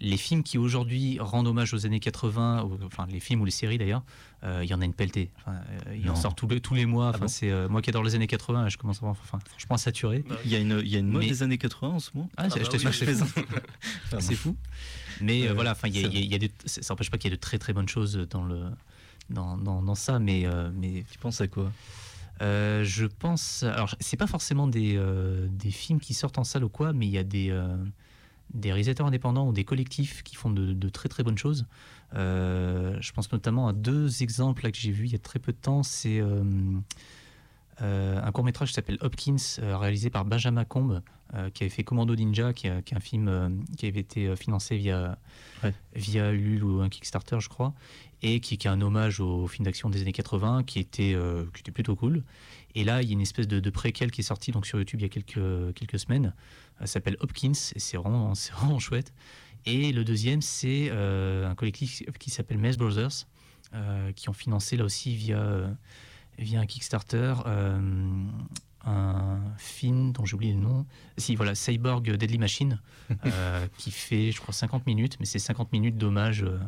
les films qui aujourd'hui rendent hommage aux années 80, ou- enfin les films ou les séries d'ailleurs, euh, il y en a une pelletée. Enfin, euh, il en sort tous les, tous les mois. Enfin, bon c'est euh, moi qui adore les années 80, je commence à, enfin, franchement à saturer. Bah, Il y a une, il y a une mode Mais- des années 80 en ce moment. Ah, Ah je bah t'assure, oui, c'est fou. C'est fou. Mais voilà, enfin, il y a- y a- y a des- ça n'empêche pas qu'il y ait de très très bonnes choses dans le dans, dans, dans ça, mais euh, mais Tu penses à quoi? Euh, je pense. Alors, c'est pas forcément des, euh, des films qui sortent en salle ou quoi, mais il y a des, euh, des réalisateurs indépendants ou des collectifs qui font de, très très bonnes choses. Euh, je pense notamment à deux exemples que j'ai vus il y a très peu de temps. C'est euh, euh, un court métrage qui s'appelle Hopkins, réalisé par Benjamin Combe, qui avait fait Commando Ninja, qui, est un film euh, qui avait été euh, financé via, Ouais. via Ulule ou un Kickstarter, je crois, et qui, qui est un hommage au film d'action des années 80, qui était, euh, qui était plutôt cool. Et là, il y a une espèce de, de préquel qui est sorti donc, sur YouTube il y a quelques, quelques semaines. Euh, Ça s'appelle Hopkins, et c'est vraiment, c'est vraiment chouette. Et le deuxième, c'est euh, un collectif qui s'appelle Mess Brothers, euh, qui ont financé là aussi via, euh, via un Kickstarter euh, un film dont j'ai oublié le nom. Si, voilà, Cyborg Deadly Machine, euh, qui fait, je crois, 50 minutes, mais c'est 50 minutes d'hommage euh,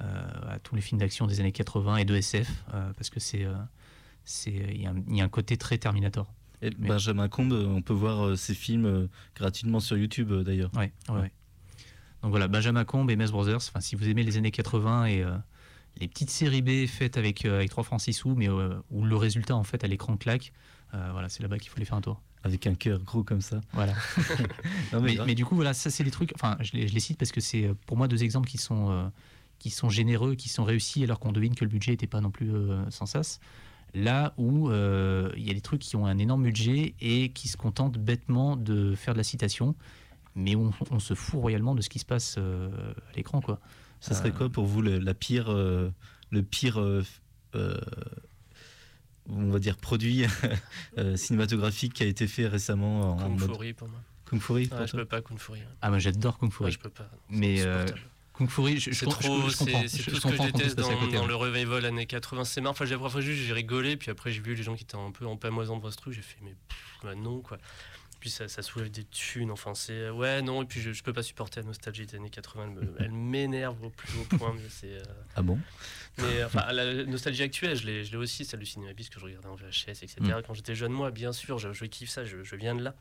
euh, à tous les films d'action des années 80 et de SF, euh, parce que c'est. c'est- Il y, a un- il y a un côté très Terminator. Et Mais- Benjamin Combe, on peut voir ses films gratuitement sur YouTube d'ailleurs. Ouais, ouais, ouais. Donc voilà, Benjamin Combe et Mess Brothers. Si vous aimez les années 80 et les petites séries B faites avec, avec 3 francs 6 sous, mais où le résultat, en fait, à l'écran claque, voilà, c'est là-bas qu'il faut aller faire un tour. Avec un cœur gros comme ça. Voilà. Non, mais Mais, grave. mais du coup, voilà, ça, c'est des trucs. Enfin, je les, je les cite parce que c'est euh, pour moi deux exemples qui sont, euh, qui sont généreux, qui sont réussis, alors qu'on devine que le budget n'était pas non plus euh, sans sas. Là où euh, il y a des trucs qui ont un énorme budget et qui se contentent bêtement de faire de la citation, mais on, on se fout royalement de ce qui se passe euh, à l'écran, quoi. ça serait quoi pour vous le, la pire, euh, le pire, euh, euh, on va dire, produit euh, cinématographique qui a été fait récemment en Kung mode Fury pour moi. Kung Fury pour Ouais, je peux pas Kung Fury. Ah, moi j'adore Kung Fury. Ouais, je peux pas. Mais, euh. Kung Fury, je, je, trop, je comprends. c'est tout ce que je déteste dans, côté, dans ouais. le revival années 80. C'est marrant, enfin, j'ai- parfois juste j'ai rigolé, puis après j'ai vu les gens qui étaient un peu en pamoison devant ce truc, j'ai fait mais pff, bah non quoi. Puis ça, ça soulève des thunes, enfin c'est ouais non et puis je, je peux pas supporter la nostalgie des années 80, elle m'énerve au plus haut point. mais c'est euh, Ah bon? mais enfin la nostalgie actuelle, je l'ai je l'ai aussi celle du cinéma bis que je regardais en VHS etc. Mm. Quand j'étais jeune moi bien sûr, je, je kiffe ça, je, je viens de là.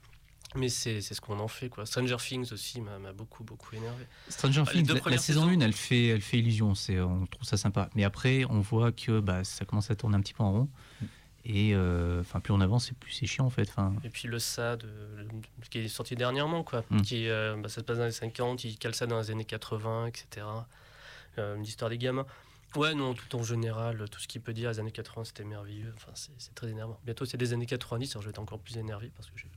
Mais c'est c'est ce qu'on en fait quoi. Stranger Things aussi m'a m'a beaucoup beaucoup énervé. Stranger les Things, la, saison saisons. 1, elle fait, elle fait illusion, c'est, on trouve ça sympa. Mais après, on voit que bah, ça commence à tourner un petit peu en rond. Et euh, enfin, plus on avance, plus c'est chiant en fait. Enfin, Et puis le SAD, euh, qui est sorti dernièrement, quoi. Mm. Qui, euh, bah, ça se passe dans les 50, il cale ça dans les années 80, etc. Euh, une histoire des gamins. Ouais, non, tout en général, tout ce qu'il peut dire, les années 80, c'était merveilleux. Enfin, c'est c'est très énervant. Bientôt, c'est des années 90, alors je vais être encore plus énervé parce que j'ai-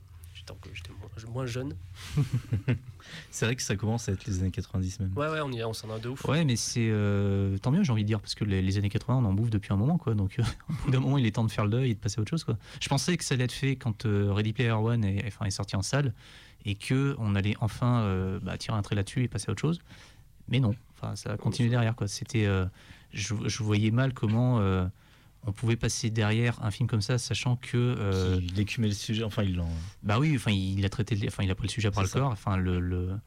j'étais encore- j'étais moins, jeune. C'est vrai que ça commence à être les années 90 même. Ouais, ouais, on, y on s'en a de ouf. ouais, mais c'est euh, tant mieux, j'ai envie de dire, parce que les, les années 80, on en bouffe depuis un moment, quoi. Donc, euh, au bout d'un moment, il est temps de faire le deuil et de passer à autre chose, quoi. Je pensais que ça allait être fait quand euh, Ready Player One est, enfin, est sorti en salle et que on allait enfin euh, bah, tirer un trait là-dessus et passer à autre chose. Mais non, enfin, ça a continué derrière, quoi. C'était, euh, je, je voyais mal comment on pouvait passer derrière un film comme ça, sachant que euh, Il écumait le sujet, enfin il l'en. bah oui, enfin il a traité, enfin il a pris le sujet par le ça. corps. Enfin le, le,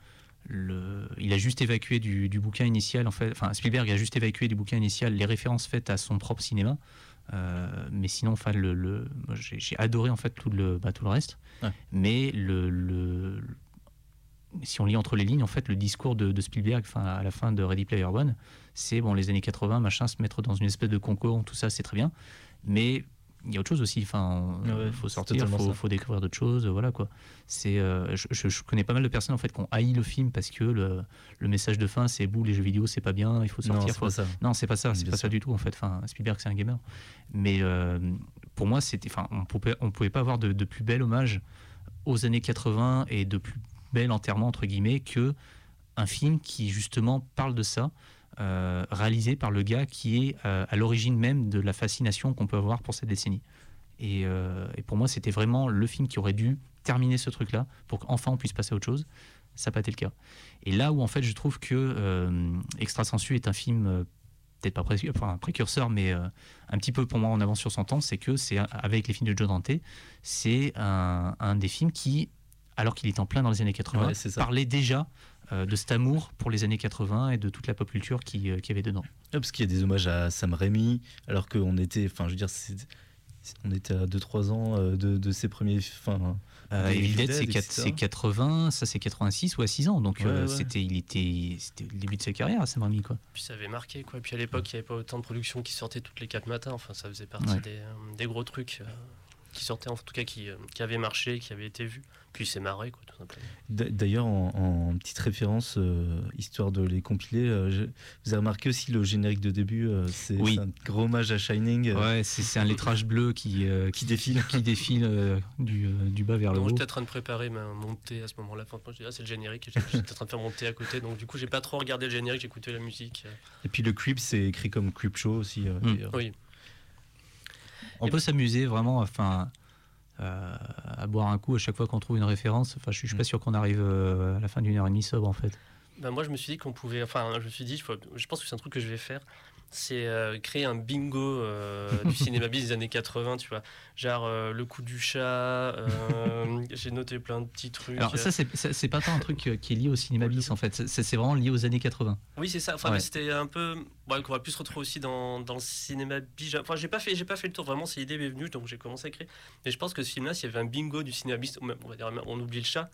le- il a juste évacué du, du bouquin initial en fait. Enfin Spielberg a juste évacué du bouquin initial les références faites à son propre cinéma. Euh, mais sinon, enfin, le, j'ai j'ai adoré en fait tout le, bah, tout le reste. Ouais. Mais le, le- si on lit entre les lignes, en fait, le discours de, de Spielberg, enfin, à la fin de Ready Player One, c'est bon, les années 80, machin, se mettre dans une espèce de concours, tout ça, c'est très bien. Mais il y a autre chose aussi. Enfin, Ouais, ouais, faut c'est sortir, faut, faut découvrir d'autres choses. Voilà quoi. C'est, euh, je, connais pas mal de personnes en fait qui ont haï le film parce que le, le message de fin, c'est bouh, les jeux vidéo, c'est pas bien, il faut Non, sortir. c'est faut- pas ça. non, c'est pas ça, c'est pas ça du tout en fait. Enfin, Spielberg, c'est un gamer. Mais euh, pour moi, c'était, enfin, on pouvait, on pouvait pas avoir de, de plus bel hommage aux années 80 et de plus bel enterrement entre guillemets que un film qui justement parle de ça, euh, réalisé par le gars qui est euh, à l'origine même de la fascination qu'on peut avoir pour cette décennie. Et, euh, et pour moi, c'était vraiment le film qui aurait dû terminer ce truc-là pour qu'enfin on puisse passer à autre chose. Ça n'a pas été le cas. Et là où en fait je trouve que euh, Extra Sensu est un film peut-être pas pré- enfin, un précurseur, mais euh, un petit peu pour moi en avance sur son temps, c'est que c'est avec les films de Joe Dante, c'est un, un des films qui, alors qu'il est en plein dans les années 80, Ouais, c'est ça. parlait déjà de cet amour pour les années 80 et de toute la pop culture qui, euh, qui avait dedans. Ouais, parce qu'il y a des hommages à Sam Raimi, alors qu'on était, enfin, je veux dire, c'est- c'est- on était à 2-3 ans euh, de, de ses premiers. Enfin, Euh, Des Evil Dead, Dead, c'est etc. quatre- c'est 80, ça c'est 86 ou à 6 ans, donc Ouais, euh, ouais. c'était il était c'était le début de sa carrière, Sam Raimi quoi. Puis ça avait marqué, quoi. Puis à l'époque, il n'y avait pas autant de productions qui sortaient toutes les 4 matins. Enfin, ça faisait partie Ouais. des, euh, des gros trucs euh, qui sortaient, en tout cas, qui, euh, qui avaient marché, qui avaient été vus. Puis c'est marré, quoi, tout simplement. d'a- D'ailleurs, en, en petite référence, euh, histoire de les compiler, euh, je- vous avez remarqué aussi le générique de début, euh, c'est Oui. un gros hommage à Shining Ouais, c'est un lettrage bleu qui, euh, qui défile. qui défile euh, du, euh, du bas vers le Donc haut. j'étais en train de préparer ma montée à ce moment-là. Enfin, moi, je dis, ah, c'est le générique. J'étais en train de faire monter à côté. Donc du coup, j'ai pas trop regardé le générique, j'écoutais la musique. euh. Et puis le Creep, c'est écrit comme Creep Show aussi. euh, Mm. Oui. On peut s'amuser vraiment enfin, euh, à boire un coup à chaque fois qu'on trouve une référence. Enfin, je suis je suis pas sûr qu'on arrive euh, à la fin d'une heure et demie sobre en fait. Ben, moi, je me suis dit qu'on pouvait. Enfin, je me suis dit, je pense que c'est un truc que je vais faire. C'est euh, créer un bingo euh, du cinéma bis des années 80, tu vois. Genre euh, le coup du chat. j'ai noté plein de petits trucs. Alors ça, c'est- pas tant un truc qui est lié au cinéma bis en fait. C'est vraiment lié aux années 80. Oui, c'est ça. Enfin, Ouais. mais c'était un peu. Ouais, qu'on va plus se retrouver aussi dans, dans le cinéma bis. Enfin, j'ai pas fait, pas fait le tour. Vraiment, c'est l'idée m'est venue, donc j'ai commencé à écrire. Et je pense que ce film-là, s'il y avait un bingo du cinéma bis, on va dire, on oublie le chat.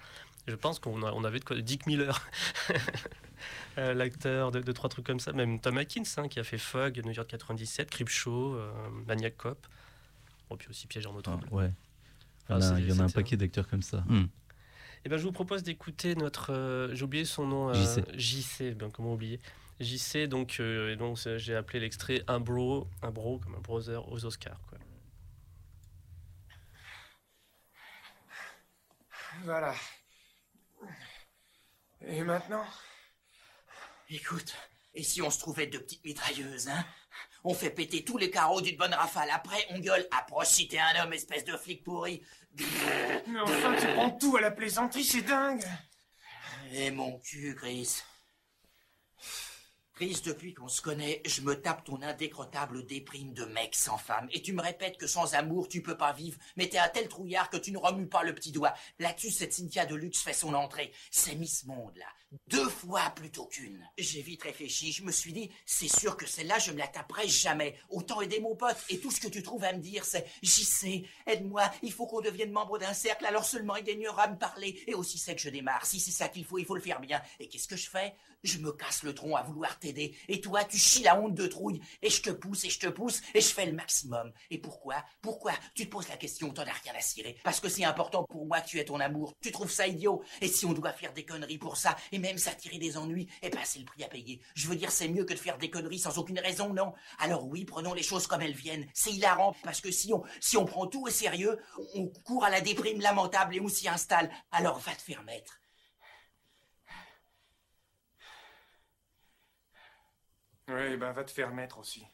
Je pense qu'on a- on avait de quoi. Dick Miller, euh, l'acteur de, de trois trucs comme ça. Même Tom Atkins, hein, qui a fait Fog, New York 97, Creepshow, euh, Maniac Cop. Bon, puis aussi Piège en moto. Enfin, ouais. Il y en Ah, il y en a un paquet d'acteurs comme ça. Eh ben, je vous propose d'écouter notre. euh, j'ai oublié son nom. euh, JC. JC, bien comment oublier JC, donc, euh, et donc j'ai appelé l'extrait un bro, un bro comme un brother aux Oscars. Quoi. Voilà. Et maintenant? Écoute, et si on se trouvait deux petites mitrailleuses, hein? On fait péter tous les carreaux d'une bonne rafale. Après, on gueule Approche si t'es un homme, espèce de flic pourri. Mais enfin, tu prends tout à la plaisanterie, c'est dingue Et mon cul, Chris. Chris, depuis qu'on se connaît, je me tape ton indécrottable déprime de mec sans femme. Et tu me répètes que sans amour, tu peux pas vivre. Mais t'es un tel trouillard que tu ne remues pas le petit doigt. Là-dessus, cette Cynthia de luxe fait son entrée. C'est Miss Monde, là. Deux fois plutôt qu'une. J'ai vite réfléchi. Je me suis dit, c'est sûr que celle-là, je me la taperai jamais. Autant aider mon pote. Et tout ce que tu trouves à me dire, c'est, j'y sais, aide-moi. Il faut qu'on devienne membre d'un cercle. Alors seulement il daignera me parler. Et aussi c'est que je démarre. Si c'est ça qu'il faut, il faut le faire bien. Et qu'est-ce que je fais? Je me casse le tronc à vouloir t'aider. Et toi, tu chies la honte de trouille. Et je te pousse, et je te pousse, et je fais le maximum. Et pourquoi? Pourquoi? Tu te poses la question, t'en as rien à cirer. Parce que c'est important pour moi que tu aies ton amour. Tu trouves ça idiot? Et si on doit faire des conneries pour ça, et même s'attirer des ennuis, eh ben c'est le prix à payer. Je veux dire, c'est mieux que de faire des conneries sans aucune raison, non? Alors oui, prenons les choses comme elles viennent. C'est hilarant, parce que si on, si on prend tout au sérieux, on court à la déprime lamentable et on s'y installe. Alors va te faire mettre. Oui, ben va te faire mettre aussi.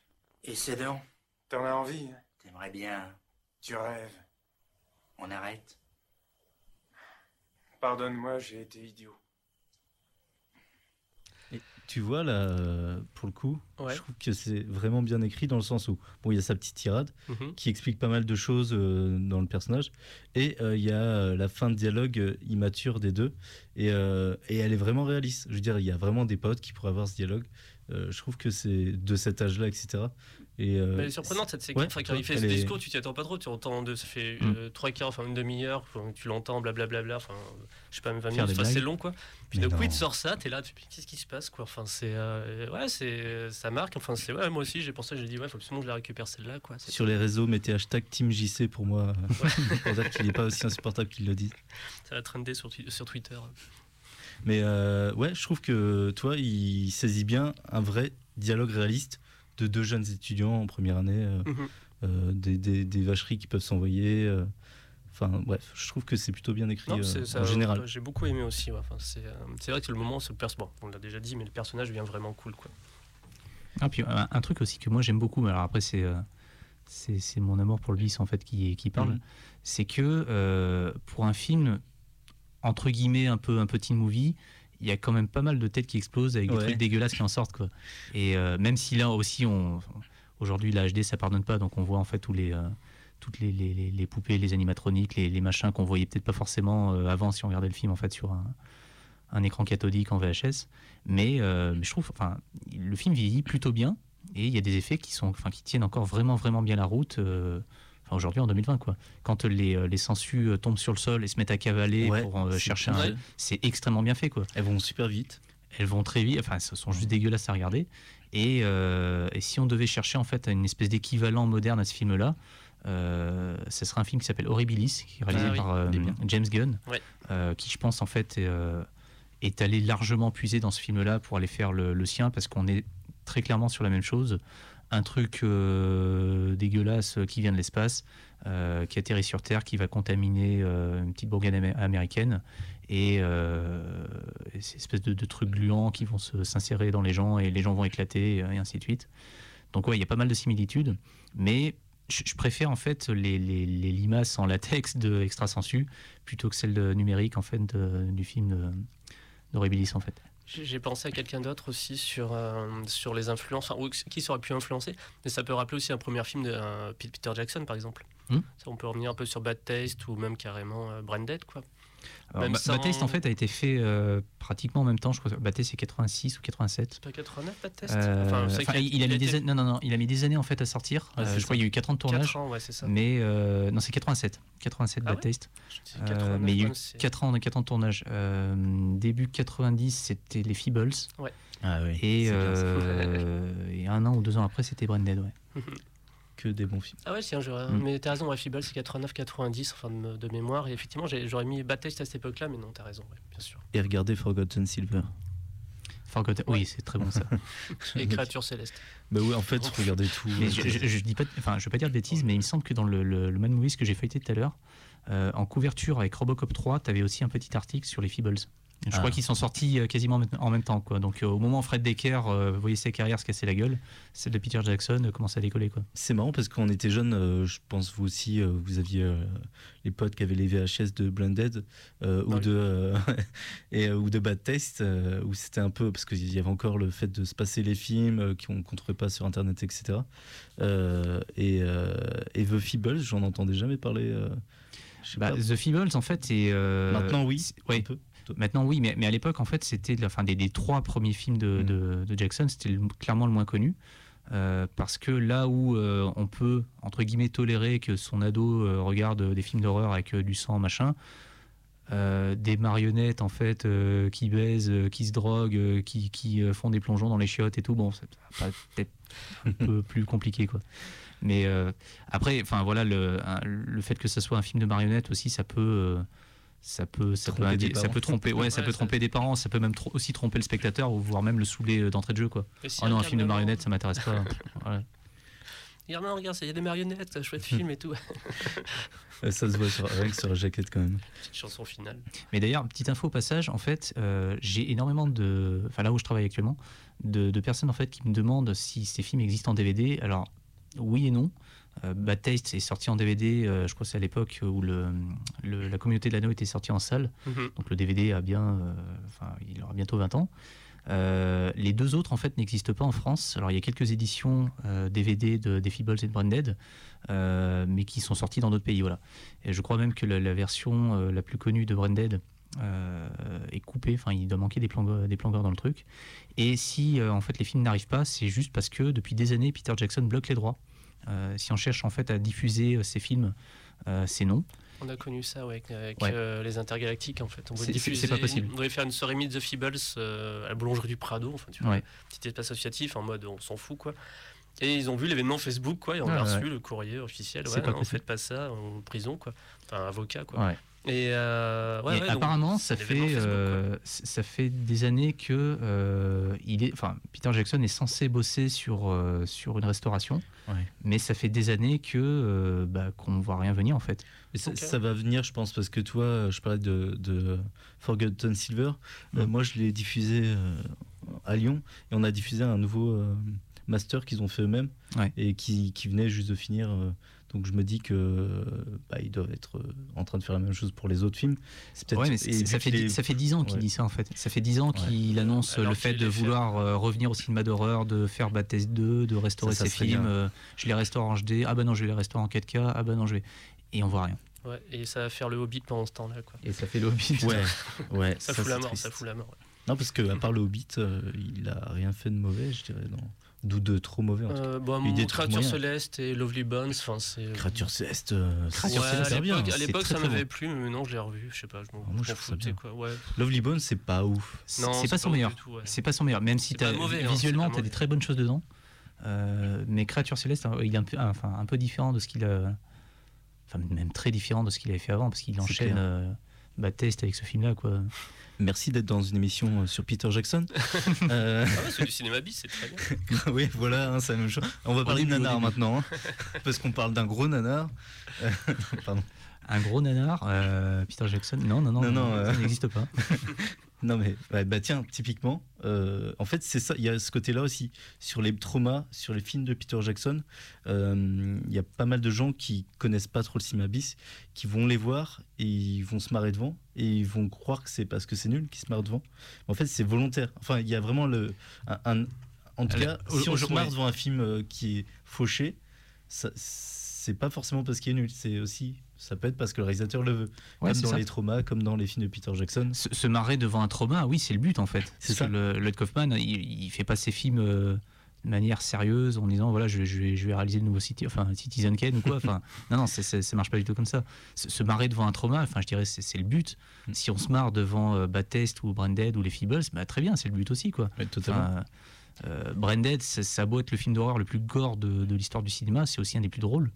Et c'est donc? T'en as envie hein? T'aimerais bien. Tu rêves. On arrête? Pardonne-moi, j'ai été idiot. Tu vois, là, euh, pour le coup, Ouais. je trouve que c'est vraiment bien écrit dans le sens où, bon, il y a sa petite tirade Mhm. qui explique pas mal de choses euh, dans le personnage, et euh, il y a la fin de dialogue immature des deux, et, et elle est vraiment réaliste. Je veux dire, il y a vraiment des potes qui pourraient avoir ce dialogue, Euh, je trouve que c'est de cet âge-là, etc. Et, euh, Elle est surprenante cette séquence. ouais, enfin, quand ouais, il fait ce est- discours, tu t'y attends pas trop. Tu entends de, ça fait Mm. euh, trois quarts, enfin une demi-heure, tu l'entends, blablabla. Enfin, je sais pas, même 20 Faire minutes. Enfin, c'est long quoi. Puis Mais d'un coup, il te sort ça, t'es là, tu qu'est-ce qui se passe quoi? Enfin, c'est. euh, ouais, c'est, ça marque. Enfin, c'est. Ouais, moi aussi, j'ai pensé, j'ai dit, ouais, faut absolument que je la récupère celle-là quoi. Sur les réseaux, mettez hashtag TeamJC pour moi, euh, pour dire qu'il n'est pas aussi insupportable qu'il le dit. Ça va trender sur, sur Twitter. Mais euh, ouais, je trouve que toi, il saisit bien un vrai dialogue réaliste de deux jeunes étudiants en première année, euh, Mhm. euh, des, des- des vacheries qui peuvent s'envoyer. euh, Enfin, bref, je trouve que c'est plutôt bien écrit Non, euh, c'est- ça- en général. J'ai beaucoup aimé aussi. ouais. Enfin, c'est, euh, vrai que le moment, c'est le perso- bon, on l'a déjà dit, mais le personnage devient vraiment cool quoi. Ah, puis un, un truc aussi que moi j'aime beaucoup, mais alors après c'est euh, c'est mon amour pour le vice en fait qui, qui parle, Mhm. c'est que euh, pour un film entre guillemets un peu un petit movie, il y a quand même pas mal de têtes qui explosent avec des Ouais. trucs dégueulasses qui en sortent quoi. Et euh, même si là aussi on aujourd'hui la HD ça pardonne pas, donc on voit en fait tous les euh, toutes les, les, les- les poupées, les animatroniques, les, les machins qu'on voyait peut-être pas forcément euh, avant si on regardait le film en fait sur un, un écran cathodique en VHS. Mais, mais je trouve, enfin, le film vieillit plutôt bien et il y a des effets qui sont, enfin, qui tiennent encore vraiment, vraiment bien la route. Enfin, aujourd'hui en 2020 quoi. Quand les, euh, les sangsues euh, tombent sur le sol et se mettent à cavaler Ouais, pour euh, chercher un, c'est extrêmement bien fait quoi. Elles vont super vite. Elles vont très vite, enfin, elles sont juste dégueulasses à regarder. Et, euh, et si on devait chercher en fait une espèce d'équivalent moderne à ce film-là, euh, ce serait un film qui s'appelle Horribilis, qui est réalisé Ah oui, par euh. James Gunn, Ouais. qui je pense en fait est, est allé largement puiser dans ce film-là pour aller faire le, le sien, parce qu'on est très clairement sur la même chose. Un truc euh, dégueulasse qui vient de l'espace, euh, qui atterrit sur Terre, qui va contaminer euh, une petite bourgade amé- américaine, et, euh, ces espèces de, trucs gluants qui vont s'insérer dans les gens, et les gens vont éclater, et ainsi de suite. Donc ouais, il y a pas mal de similitudes, mais je, préfère en fait les, limaces en latex de Extra Sensu plutôt que celles de numérique en fait du film de en fait. J'ai pensé à quelqu'un d'autre aussi sur, euh, sur les influences, enfin, qui ça aurait pu influencer, mais ça peut rappeler aussi un premier film de euh, Peter Jackson par exemple. Hmm. Ça, on peut revenir un peu sur Bad Taste ou même carrément euh, Branded quoi. Alors, Même sans- Baptiste en fait a été fait euh, pratiquement en même temps, je crois. Baptiste c'est 86 ou 87. C'est pas 89 Bad Taste Euh, Enfin, qu'il il, a mis des années, non, non, non, il a mis des années en fait à sortir. Ouais, Euh, je ça. crois qu'il y a eu 4 ans de tournage. 4 ans, ouais, c'est ça. Mais euh, non, c'est 87. 87 Ah ouais Euh, 89, mais il y a eu ouais, c'est- 4 ans, 4 ans de tournage. Euh, début 90, c'était les Feebles. Ah oui. Et, euh, et un an ou deux ans après, c'était Branded. Ouais. Que des bons films. Ah ouais, c'est un jeu. Mm. Mais t'as raison, Feeble, c'est 89-90, enfin de, de mémoire. Et effectivement, j'aurais mis Bad Taste à cette époque-là, mais non, t'as raison, ouais, bien sûr. Et regardez Forgotten Silver. Forgotten- Oui, c'est très bon ça. Et Créature Céleste. Bah oui, en fait, regardez tout. Mais je, je, je dis pas, enfin, je veux pas dire de bêtises, mais il me semble que dans le, le, le Man Movies que j'ai feuilleté tout à l'heure, euh, en couverture avec Robocop 3, tu avais aussi un petit article sur les Feebles. Je Ah. crois qu'ils sont sortis euh, quasiment en même- temps. Quoi. Donc euh, au moment où Fred Decker euh, voyait sa carrière se casser la gueule, celle de Peter Jackson euh, commençait à décoller. Quoi. C'est marrant parce qu'on était jeunes, euh, je pense vous aussi, vous aviez les potes qui avaient les VHS de Blended ou, Ah oui. de, et, ou de Bad Taste, où c'était un peu, parce qu'il y avait encore le fait de se passer les films qu'on ne trouvait pas sur Internet, etc. Et, et The Feebles, j'en entendais jamais parler. Bah. The Feebles, en fait, euh, Maintenant, oui. c'est- ouais, un peu. Maintenant, oui, mais, mais à l'époque, en fait, c'était enfin, des, des trois premiers films de, Mm. de- de Jackson, c'était clairement le moins connu. Euh, parce que là où euh, on peut, entre guillemets, tolérer que son ado euh, regarde des films d'horreur avec du sang, machin, des marionnettes, en fait, qui baisent, qui se droguent, qui, qui, font des plongeons dans les chiottes et tout, bon, c'est peut-être un peu plus compliqué, quoi. Mais après, enfin voilà, le, le fait que ce soit un film de marionnettes aussi, ça peut, ça peut, ça peut, Tromper des ça parents. peut tromper, ouais, ça peut ça- tromper des parents, ça peut même aussi tromper le spectateur ou voire même le saouler euh, d'entrée de jeu, quoi. Si Oh non, un film de marionnettes, ça m'intéresse pas. Voilà. Regarde, regarde, il y a des marionnettes, chouette film et tout. Ça se voit sur, rien que sur la jaquette quand même. Petite chanson finale. Mais d'ailleurs, petite info au passage, en fait, euh, j'ai énormément de, enfin là où je travaille actuellement, de, de personnes en fait qui me demandent si ces films existent en DVD. Alors oui et non. Euh, Bad Taste est sorti en DVD, euh, je crois que c'est à l'époque où le, le- la communauté de l'anneau était sortie en salle. Mhm. Donc le DVD a bien, euh, enfin il aura bientôt 20 ans. Euh, les deux autres en fait n'existent pas en France. Alors il y a quelques éditions euh, DVD de des Feebles et de Branded, euh, mais qui sont sorties dans d'autres pays. Voilà. Et je crois même que la, la version la plus connue de Branded est coupé. Enfin, il doit manquer des plans, des plans dans le truc. Et si en fait les films n'arrivent pas, c'est juste parce que depuis des années, Peter Jackson bloque les droits. Euh, si on cherche en fait à diffuser euh, ces films, euh, c'est non. On a connu ça ouais, avec, Ouais. euh, les intergalactiques en fait. On voulait diffuser, pas possible. On voulait faire une soirée Meet the Feebles euh, à la boulangerie du Prado, enfin tu vois, Ouais. petit espace associatif en mode on s'en fout quoi. Et ils ont vu l'événement Facebook quoi, et on a Ah, reçu ouais. le courrier officiel. Ouais, pas non, possible. faites pas ça en prison quoi, enfin avocat quoi. Et, euh, ouais, Et ouais, donc, apparemment, ça fait, Facebook, euh, ça fait des années que euh, il est, enfin, Peter Jackson est censé bosser sur, euh, sur une restauration, Ouais. mais ça fait des années que euh, bah, qu'on ne voit rien venir en fait. Mais ça, va venir, je pense, parce que toi, je parlais de, de Forgotten Silver. Moi, je l'ai diffusé euh, à Lyon et on a diffusé un nouveau euh, master qu'ils ont fait eux-mêmes Ouais. et qui, qui venait juste de finir. Euh, donc, je me dis que euh, bah, ils doivent être euh, en train de faire la même chose pour les autres films. C'est peut-être- Ouais, mais et ça fait, dix- ça fait 10 ans qu'il Ouais. dit ça en fait. Ça fait 10 ans Ouais. qu'il annonce Alors le fait de vouloir euh, revenir au cinéma d'horreur, de faire Baptiste 2, de restaurer Ça, ça ses films. bien. euh, je les restaure en HD. Ah bah non, je vais les restaurer en 4K. Ah bah non, je vais. Et on voit rien. Ouais, et ça va faire le Hobbit pendant ce temps-là quoi. Et ça fait l'hobby. Ouais, ouais, Ça, ça, fout la mort, ça fout la mort. ouais. Non, parce que à part le Hobbit, euh, il a rien fait de mauvais, je dirais. Non. D'où de trop mauvais en tout cas. Euh, bon, des Créature. Céleste et Lovely Bones, enfin c'est. Créature céleste, euh, c'est Créature Céleste, à l'époque, ça m'avait plu, mais maintenant je l'ai revu. Je sais pas, je m'en foutais, quoi. Lovely Bones, c'est pas ouf. Non, C'est pas son meilleur. C'est pas son meilleur, même si t'as- hein, visuellement c'est pas tu as des très bonnes choses dedans. Euh, mais Créature Céleste, hein, il est un peu, enfin, un peu différent de ce qu'il a. Enfin, même très différent de ce qu'il avait fait avant, parce qu'il enchaîne euh, Baptiste avec ce film-là. quoi. Merci d'être dans une émission euh, sur Peter Jackson. Euh, Ah ouais, c'est du cinéma bis, c'est très bien. oui, voilà, hein, c'est la même chose. On va parler de nanar maintenant, hein, parce qu'on parle d'un gros nanar. Euh, pardon. Un gros nanar, euh, Peter Jackson? Non, non, non, Non, non, ça euh. n'existe pas. Non mais ouais, bah tiens, typiquement, euh, en fait c'est ça, il y a ce côté-là aussi sur les traumas, sur les films de Peter Jackson. euh, Il y a pas mal de gens qui connaissent pas trop le cinéma bis, qui vont les voir et ils vont se marrer devant et ils vont croire que c'est parce que c'est nul qu'ils se marrent devant. En fait c'est volontaire. Enfin il y a vraiment le un, un- en tout cas si on se marre devant un film euh, qui est fauché, c'est pas forcément parce qu'il est nul, c'est aussi ça peut être parce que le réalisateur le veut. Ouais, comme dans ça. les traumas, comme dans les films de Peter Jackson. Se, se marrer devant un trauma, oui, c'est le but en fait. C'est ça. le, Lloyd Kaufman, il, il fait pas ses films euh, de manière sérieuse en disant voilà, je, je vais, je vais réaliser le nouveau City, enfin, Citizen Kane ou quoi. Enfin, non, non, c'est- c'est- ça marche pas du tout comme ça. Se, se marrer devant un trauma, enfin, je dirais, c'est c'est le but. Mm. Si on se marre devant euh, ou Branded ou les Feebles, bah, très bien, c'est le but aussi, quoi. Ouais, totalement. Enfin, euh, Branded, ça, ça a beau être le film d'horreur le plus gore de, de l'histoire du cinéma, c'est aussi un des plus drôles.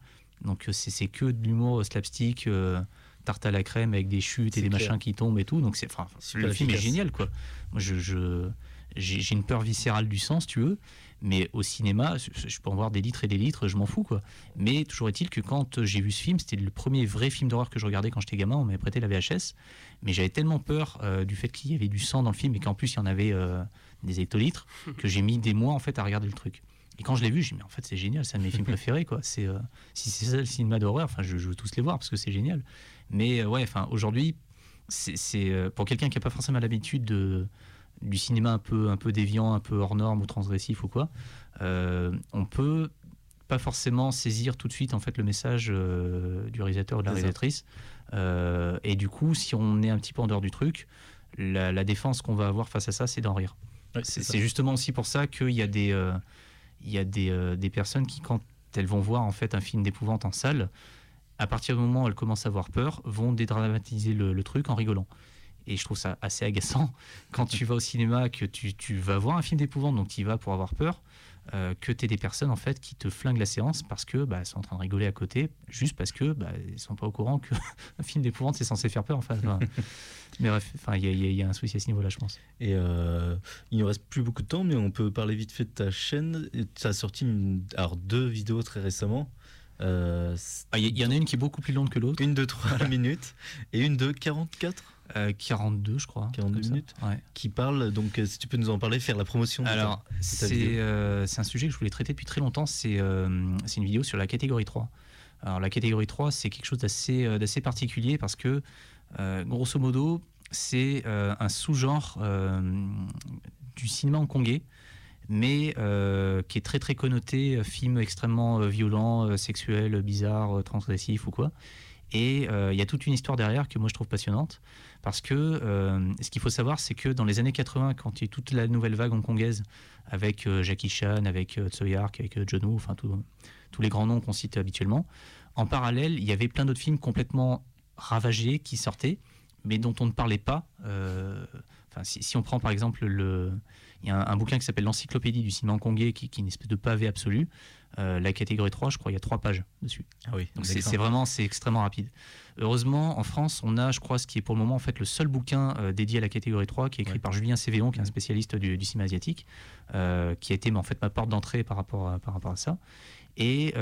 Donc euh, c'est que de l'humour slapstick, euh, tarte à la crème avec des chutes et des clair. machins qui tombent et tout. Donc c'est, enfin, le film est génial, quoi. Moi, je, j'ai une peur viscérale du sang, si tu veux. Mais au cinéma, je, je peux en voir des litres et des litres, je m'en fous, quoi. Mais toujours est-il que quand j'ai vu ce film, c'était le premier vrai film d'horreur que je regardais quand j'étais gamin. On m'avait prêté la VHS, mais j'avais tellement peur euh, du fait qu'il y avait du sang dans le film et qu'en plus il y en avait euh, des hectolitres que j'ai mis des mois en fait à regarder le truc. Et quand je l'ai vu, j'ai dit mais en fait c'est génial, c'est un de mes films préférés quoi. C'est euh, si c'est ça le cinéma d'horreur, enfin je, je veux tous les voir parce que c'est génial. Mais euh, ouais, enfin aujourd'hui, c'est euh, pour quelqu'un qui n'a pas forcément l'habitude de du cinéma un peu un peu déviant, un peu hors norme ou transgressif ou quoi, on peut pas forcément saisir tout de suite en fait le message du réalisateur ou de la réalisatrice. Et du coup, si on est un petit peu en dehors du truc, la, la défense qu'on va avoir face à ça, c'est d'en rire. Ouais, C'est justement aussi pour ça qu'il y a des, euh, il y a des, euh, des personnes qui, quand elles vont voir en fait un film d'épouvante en salle, à partir du moment où elles commencent à avoir peur, vont dédramatiser le, truc en rigolant. Et je trouve ça assez agaçant quand tu vas au cinéma, que tu, tu vas voir un film d'épouvante, donc tu y vas pour avoir peur, euh, que tu des personnes en fait qui te flinguent la séance parce que bah, elles sont en train de rigoler à côté, juste parce que bah, ils sont pas au courant qu'un film d'épouvante c'est censé faire peur. Enfin, enfin, mais bref, enfin, il y, a- y y un souci à ce niveau-là, je pense. Et euh, il ne reste plus beaucoup de temps, mais on peut parler vite fait de ta chaîne. Tu as sorti une- alors, deux vidéos très récemment. Euh, Ah, Il y, il y en a une qui est beaucoup plus longue que l'autre, une de 3 minutes et une de 44 euh, 42 je crois. 42 comme ça. minutes. Ouais. qui parle. Donc, euh, si tu peux nous en parler, faire la promotion. Alors, c'est euh, un sujet que je voulais traiter depuis très longtemps. C'est euh, une vidéo sur la catégorie 3. Alors, la catégorie 3, c'est quelque chose d'assez euh, particulier parce que, euh, grosso modo, c'est un sous-genre du cinéma hongkongais, mais euh, qui est très très connoté film extrêmement euh, violent, euh, sexuel, bizarre, transgressif ou quoi. Et il y a toute une histoire derrière que moi je trouve passionnante. Parce que euh, ce qu'il faut savoir, c'est que dans les années 80, quand il y a toute la nouvelle vague hongkongaise, avec euh, Jackie Chan, avec euh, Tsui Hark, avec euh, John Woo, enfin tous les grands noms qu'on cite habituellement, en parallèle, il y avait plein d'autres films complètement ravagés qui sortaient, mais dont on ne parlait pas. Si on prend par exemple le, il y a un, un bouquin qui s'appelle l'encyclopédie du cinéma hongkongais, qui, qui est une espèce de pavé absolu. Euh, la catégorie 3, je crois, il y a trois pages dessus. Ah oui, Donc c'est vraiment, c'est extrêmement rapide. Heureusement, en France, on a, je crois, ce qui est pour le moment en fait le seul bouquin euh, dédié à la catégorie 3, qui est écrit Ouais. par Julien Cévéon, qui est un Mhm. spécialiste du, du cinéma asiatique, euh, qui a été en fait ma porte d'entrée par rapport à, par rapport à ça. Et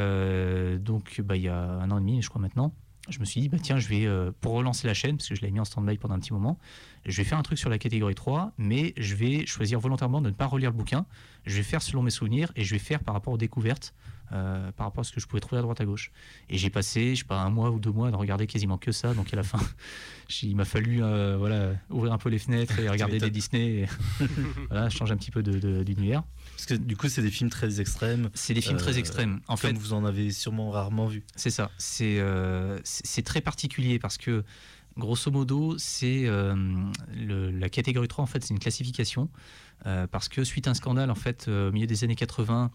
donc, bah, il y a un an et demi, je crois maintenant, je me suis dit, bah, tiens, je vais, euh, pour relancer la chaîne, parce que je l'avais mis en stand-by pendant un petit moment, je vais faire un truc sur la catégorie 3, mais je vais choisir volontairement de ne pas relire le bouquin. Je vais faire selon mes souvenirs et je vais faire par rapport aux découvertes, euh, par rapport à ce que je pouvais trouver à droite à gauche. Et j'ai passé, je sais pas, un mois ou deux mois de regarder quasiment que ça. Donc à la fin, il m'a fallu euh, voilà, ouvrir un peu les fenêtres et regarder des. Disney. Et, voilà, changer un petit peu de- de- d'univers. Parce que du coup, c'est des films très extrêmes. C'est des films très Euh, extrêmes. En fait, vous en avez sûrement rarement vu. C'est ça. C'est euh, c'est très particulier parce que, grosso modo, c'est euh, la catégorie 3, en fait, c'est une classification. parce que suite à un scandale, en fait, au milieu des années 80,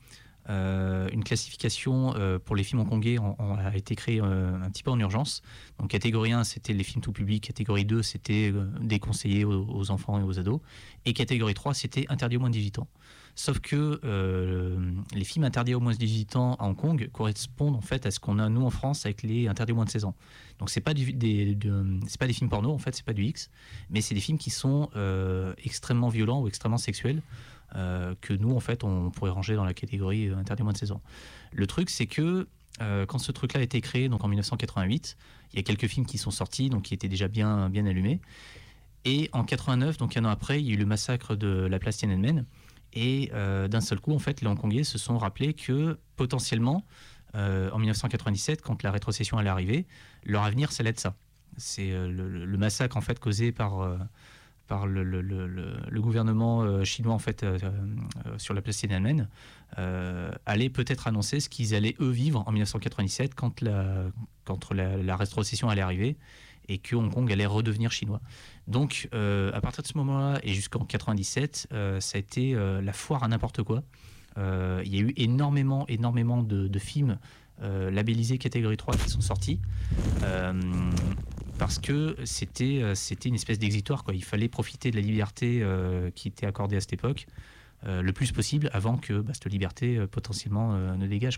euh, une classification euh, pour les films hongkongais a été créée euh, un petit peu en urgence. Donc, catégorie 1, c'était les films tout public. Catégorie 2, c'était déconseillé aux, aux enfants et aux ados. Et catégorie 3, c'était interdit aux moins de 18 ans. Sauf que euh, les films interdits aux moins de 18 ans à Hong Kong correspondent en fait à ce qu'on a nous en France avec les interdits aux moins de 16 ans. Donc c'est pas des pas des films porno en fait, c'est pas du X, mais c'est des films qui sont euh, extrêmement violents ou extrêmement sexuels euh, que nous en fait on pourrait ranger dans la catégorie interdit moins de 16 ans. Le truc c'est que quand ce truc-là a été créé donc en 1988, il y a quelques films qui sont sortis donc qui étaient déjà bien bien allumés. Et en 89, donc un an après, il y a eu le massacre de la place Tiananmen. Et euh, d'un seul coup, en fait, les Hongkongais se sont rappelés que potentiellement, euh, en 1997, quand la rétrocession allait arriver, leur avenir, ça allait être ça. C'est euh, le, massacre en fait causé par par le, gouvernement chinois en fait sur la place Tiananmen euh, allait peut-être annoncer ce qu'ils allaient eux vivre en 1997 quand la quand la rétrocession allait arriver et que Hong Kong allait redevenir chinois. Donc, euh, à partir de ce moment-là et jusqu'en 97, euh, ça a été euh, la foire à n'importe quoi. Il y a eu énormément, énormément de, films labellisés catégorie 3 qui sont sortis. Parce que c'était c'était une espèce d'exitoire. Il fallait profiter de la liberté qui était accordée à cette époque le plus possible avant que bah, cette liberté potentiellement ne dégage.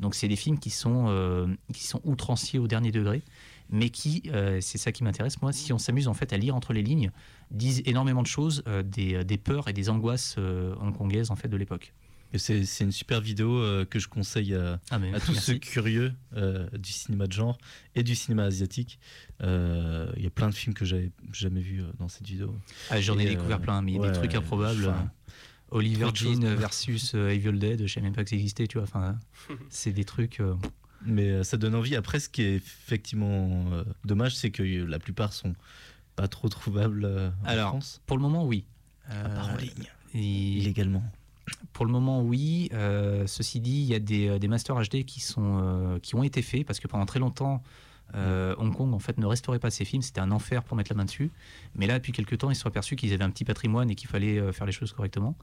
Donc c'est des films qui sont, qui sont outranciers au dernier degré, mais qui, euh, c'est ça qui m'intéresse moi, si on s'amuse en fait à lire entre les lignes, disent énormément de choses, euh, des, des peurs et des angoisses euh, hongkongaises en fait de l'époque. C'est une super vidéo euh, que je conseille à, Ah, mais à tous merci. ceux curieux euh, du cinéma de genre et du cinéma asiatique. Euh, Il y a plein de films que j'avais jamais vus euh, dans cette vidéo. Ah, J'en ai découvert euh, plein, mais ouais, des trucs improbables. enfin, Oliver Jean versus euh, Evil Dead, je savais même pas que ça existait, tu vois. Enfin, c'est des trucs. Mais euh, ça donne envie. Après, ce qui est effectivement euh, dommage, c'est que euh, la plupart sont pas trop trouvables en Alors, France. Pour le moment, oui. À part en ligne, et- illégalement. Pour le moment, oui. Euh, ceci dit, il y a des, des masters HD qui, sont, euh, qui ont été faits parce que pendant très longtemps, euh, Hong Kong en fait ne restaurait pas ses films. C'était un enfer pour mettre la main dessus. Mais là, depuis quelques temps, ils se sont aperçus qu'ils avaient un petit patrimoine et qu'il fallait faire les choses correctement.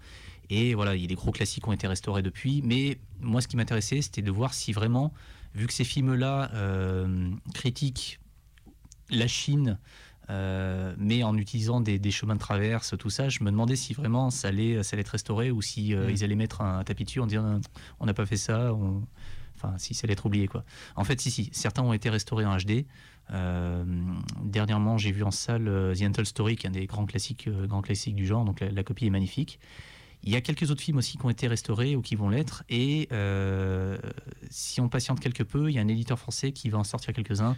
Et voilà, il y a des gros classiques qui ont été restaurés depuis. Mais moi, ce qui m'intéressait, c'était de voir si vraiment, vu que ces films-là euh, critiquent la Chine, euh, mais en utilisant des, des chemins de traverse, tout ça, je me demandais si vraiment ça allait, ça allait être restauré ou si euh, Mm. ils allaient mettre un, tapis dessus en disant on n'a pas fait ça, on- enfin si ça allait être oublié quoi. En fait, si si, certains ont été restaurés en HD. Euh, dernièrement, j'ai vu en salle The Untold Story, qui est un des grands classiques, grands classiques du genre, donc la, la copie est magnifique. Il y a quelques autres films aussi qui ont été restaurés ou qui vont l'être, et euh, si on patiente quelque peu, il y a un éditeur français qui va en sortir quelques-uns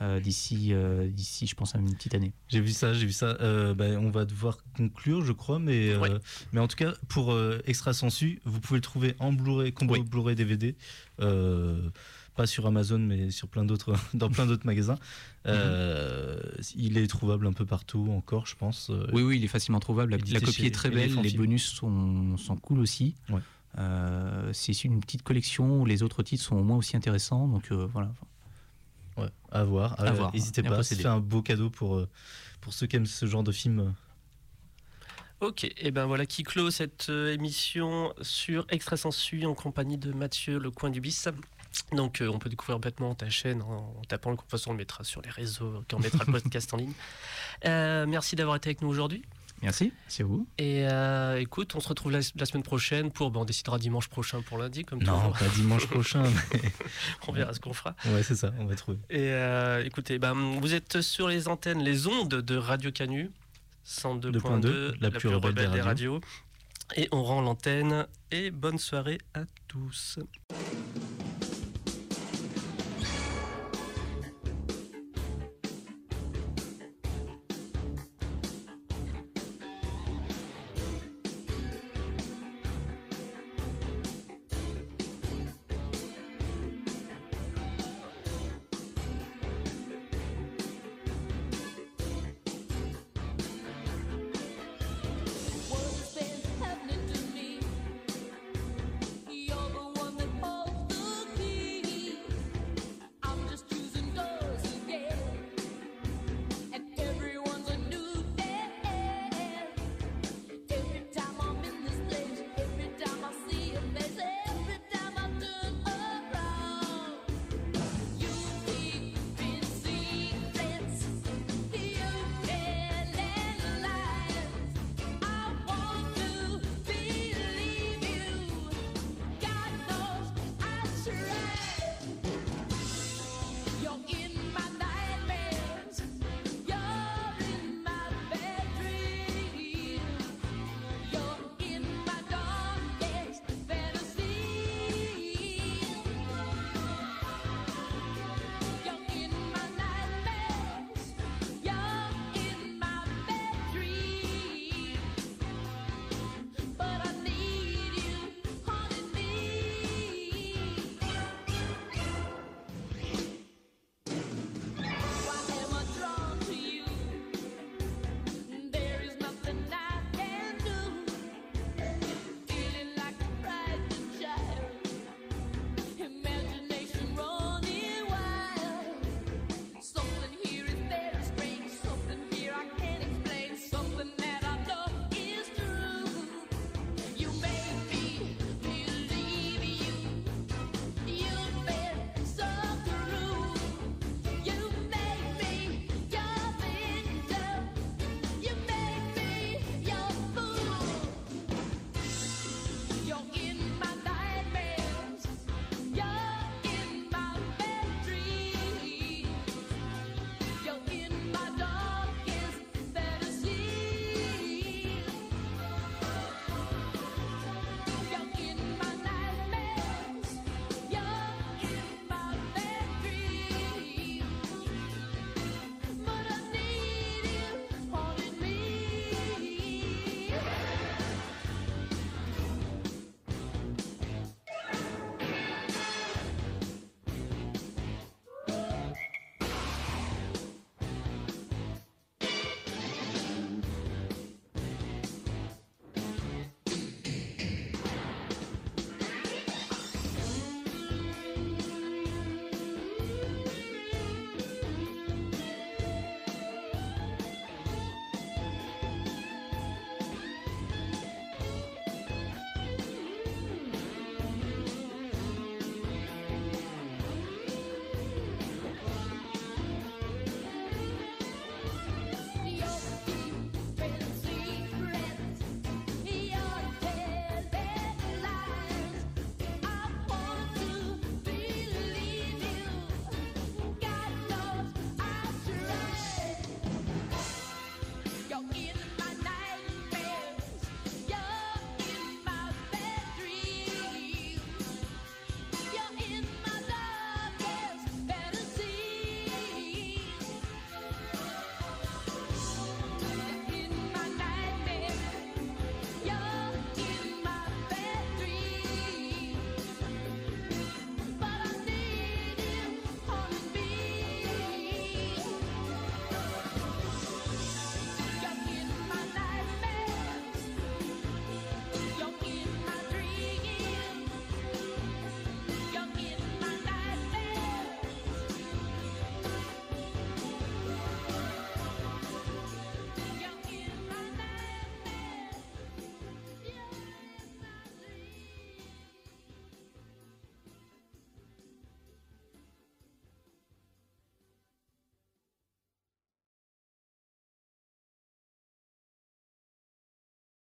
euh, d'ici, euh, d'ici, je pense, à une petite année. J'ai vu ça, j'ai vu ça. Euh, bah, on va devoir conclure, je crois, mais, euh, Ouais. mais en tout cas, pour euh, Extra Sensu, vous pouvez le trouver en Blu-ray, combo Oui. Blu-ray DVD. Pas sur Amazon, mais sur plein d'autres, dans plein d'autres magasins. Euh, Il est trouvable un peu partout encore, je pense. Euh, Oui, oui, il est facilement trouvable. La, copie est très belle, les bonus sont, sont cool aussi. Ouais. Euh, c'est d'une petite collection où les autres titres sont au moins aussi intéressants. Donc euh, voilà. Ouais, à voir. À voir. N'hésitez pas, c'est un beau cadeau pour, pour ceux qui aiment ce genre de film. Ok, et ben voilà qui clôt cette émission sur Extra Sensu en compagnie de Mathieu Le Coin du Bis. Donc euh, on peut découvrir bêtement ta chaîne en, en tapant le de toute façon on le mettra sur les réseaux quand on mettra le podcast en ligne. Euh, merci d'avoir été avec nous aujourd'hui. Merci, c'est vous. Et euh, écoute, on se retrouve la, la semaine prochaine pour. Bon, on décidera dimanche prochain pour lundi, comme Non, toujours. pas dimanche prochain. mais- On verra ce qu'on fera. Ouais, c'est ça, on va trouver. Et euh, écoutez, ben, vous êtes sur les antennes, les ondes de Radio Canu, 102.2, 2.2, la plus rebelle des radios. Et on rend l'antenne. Et bonne soirée à tous.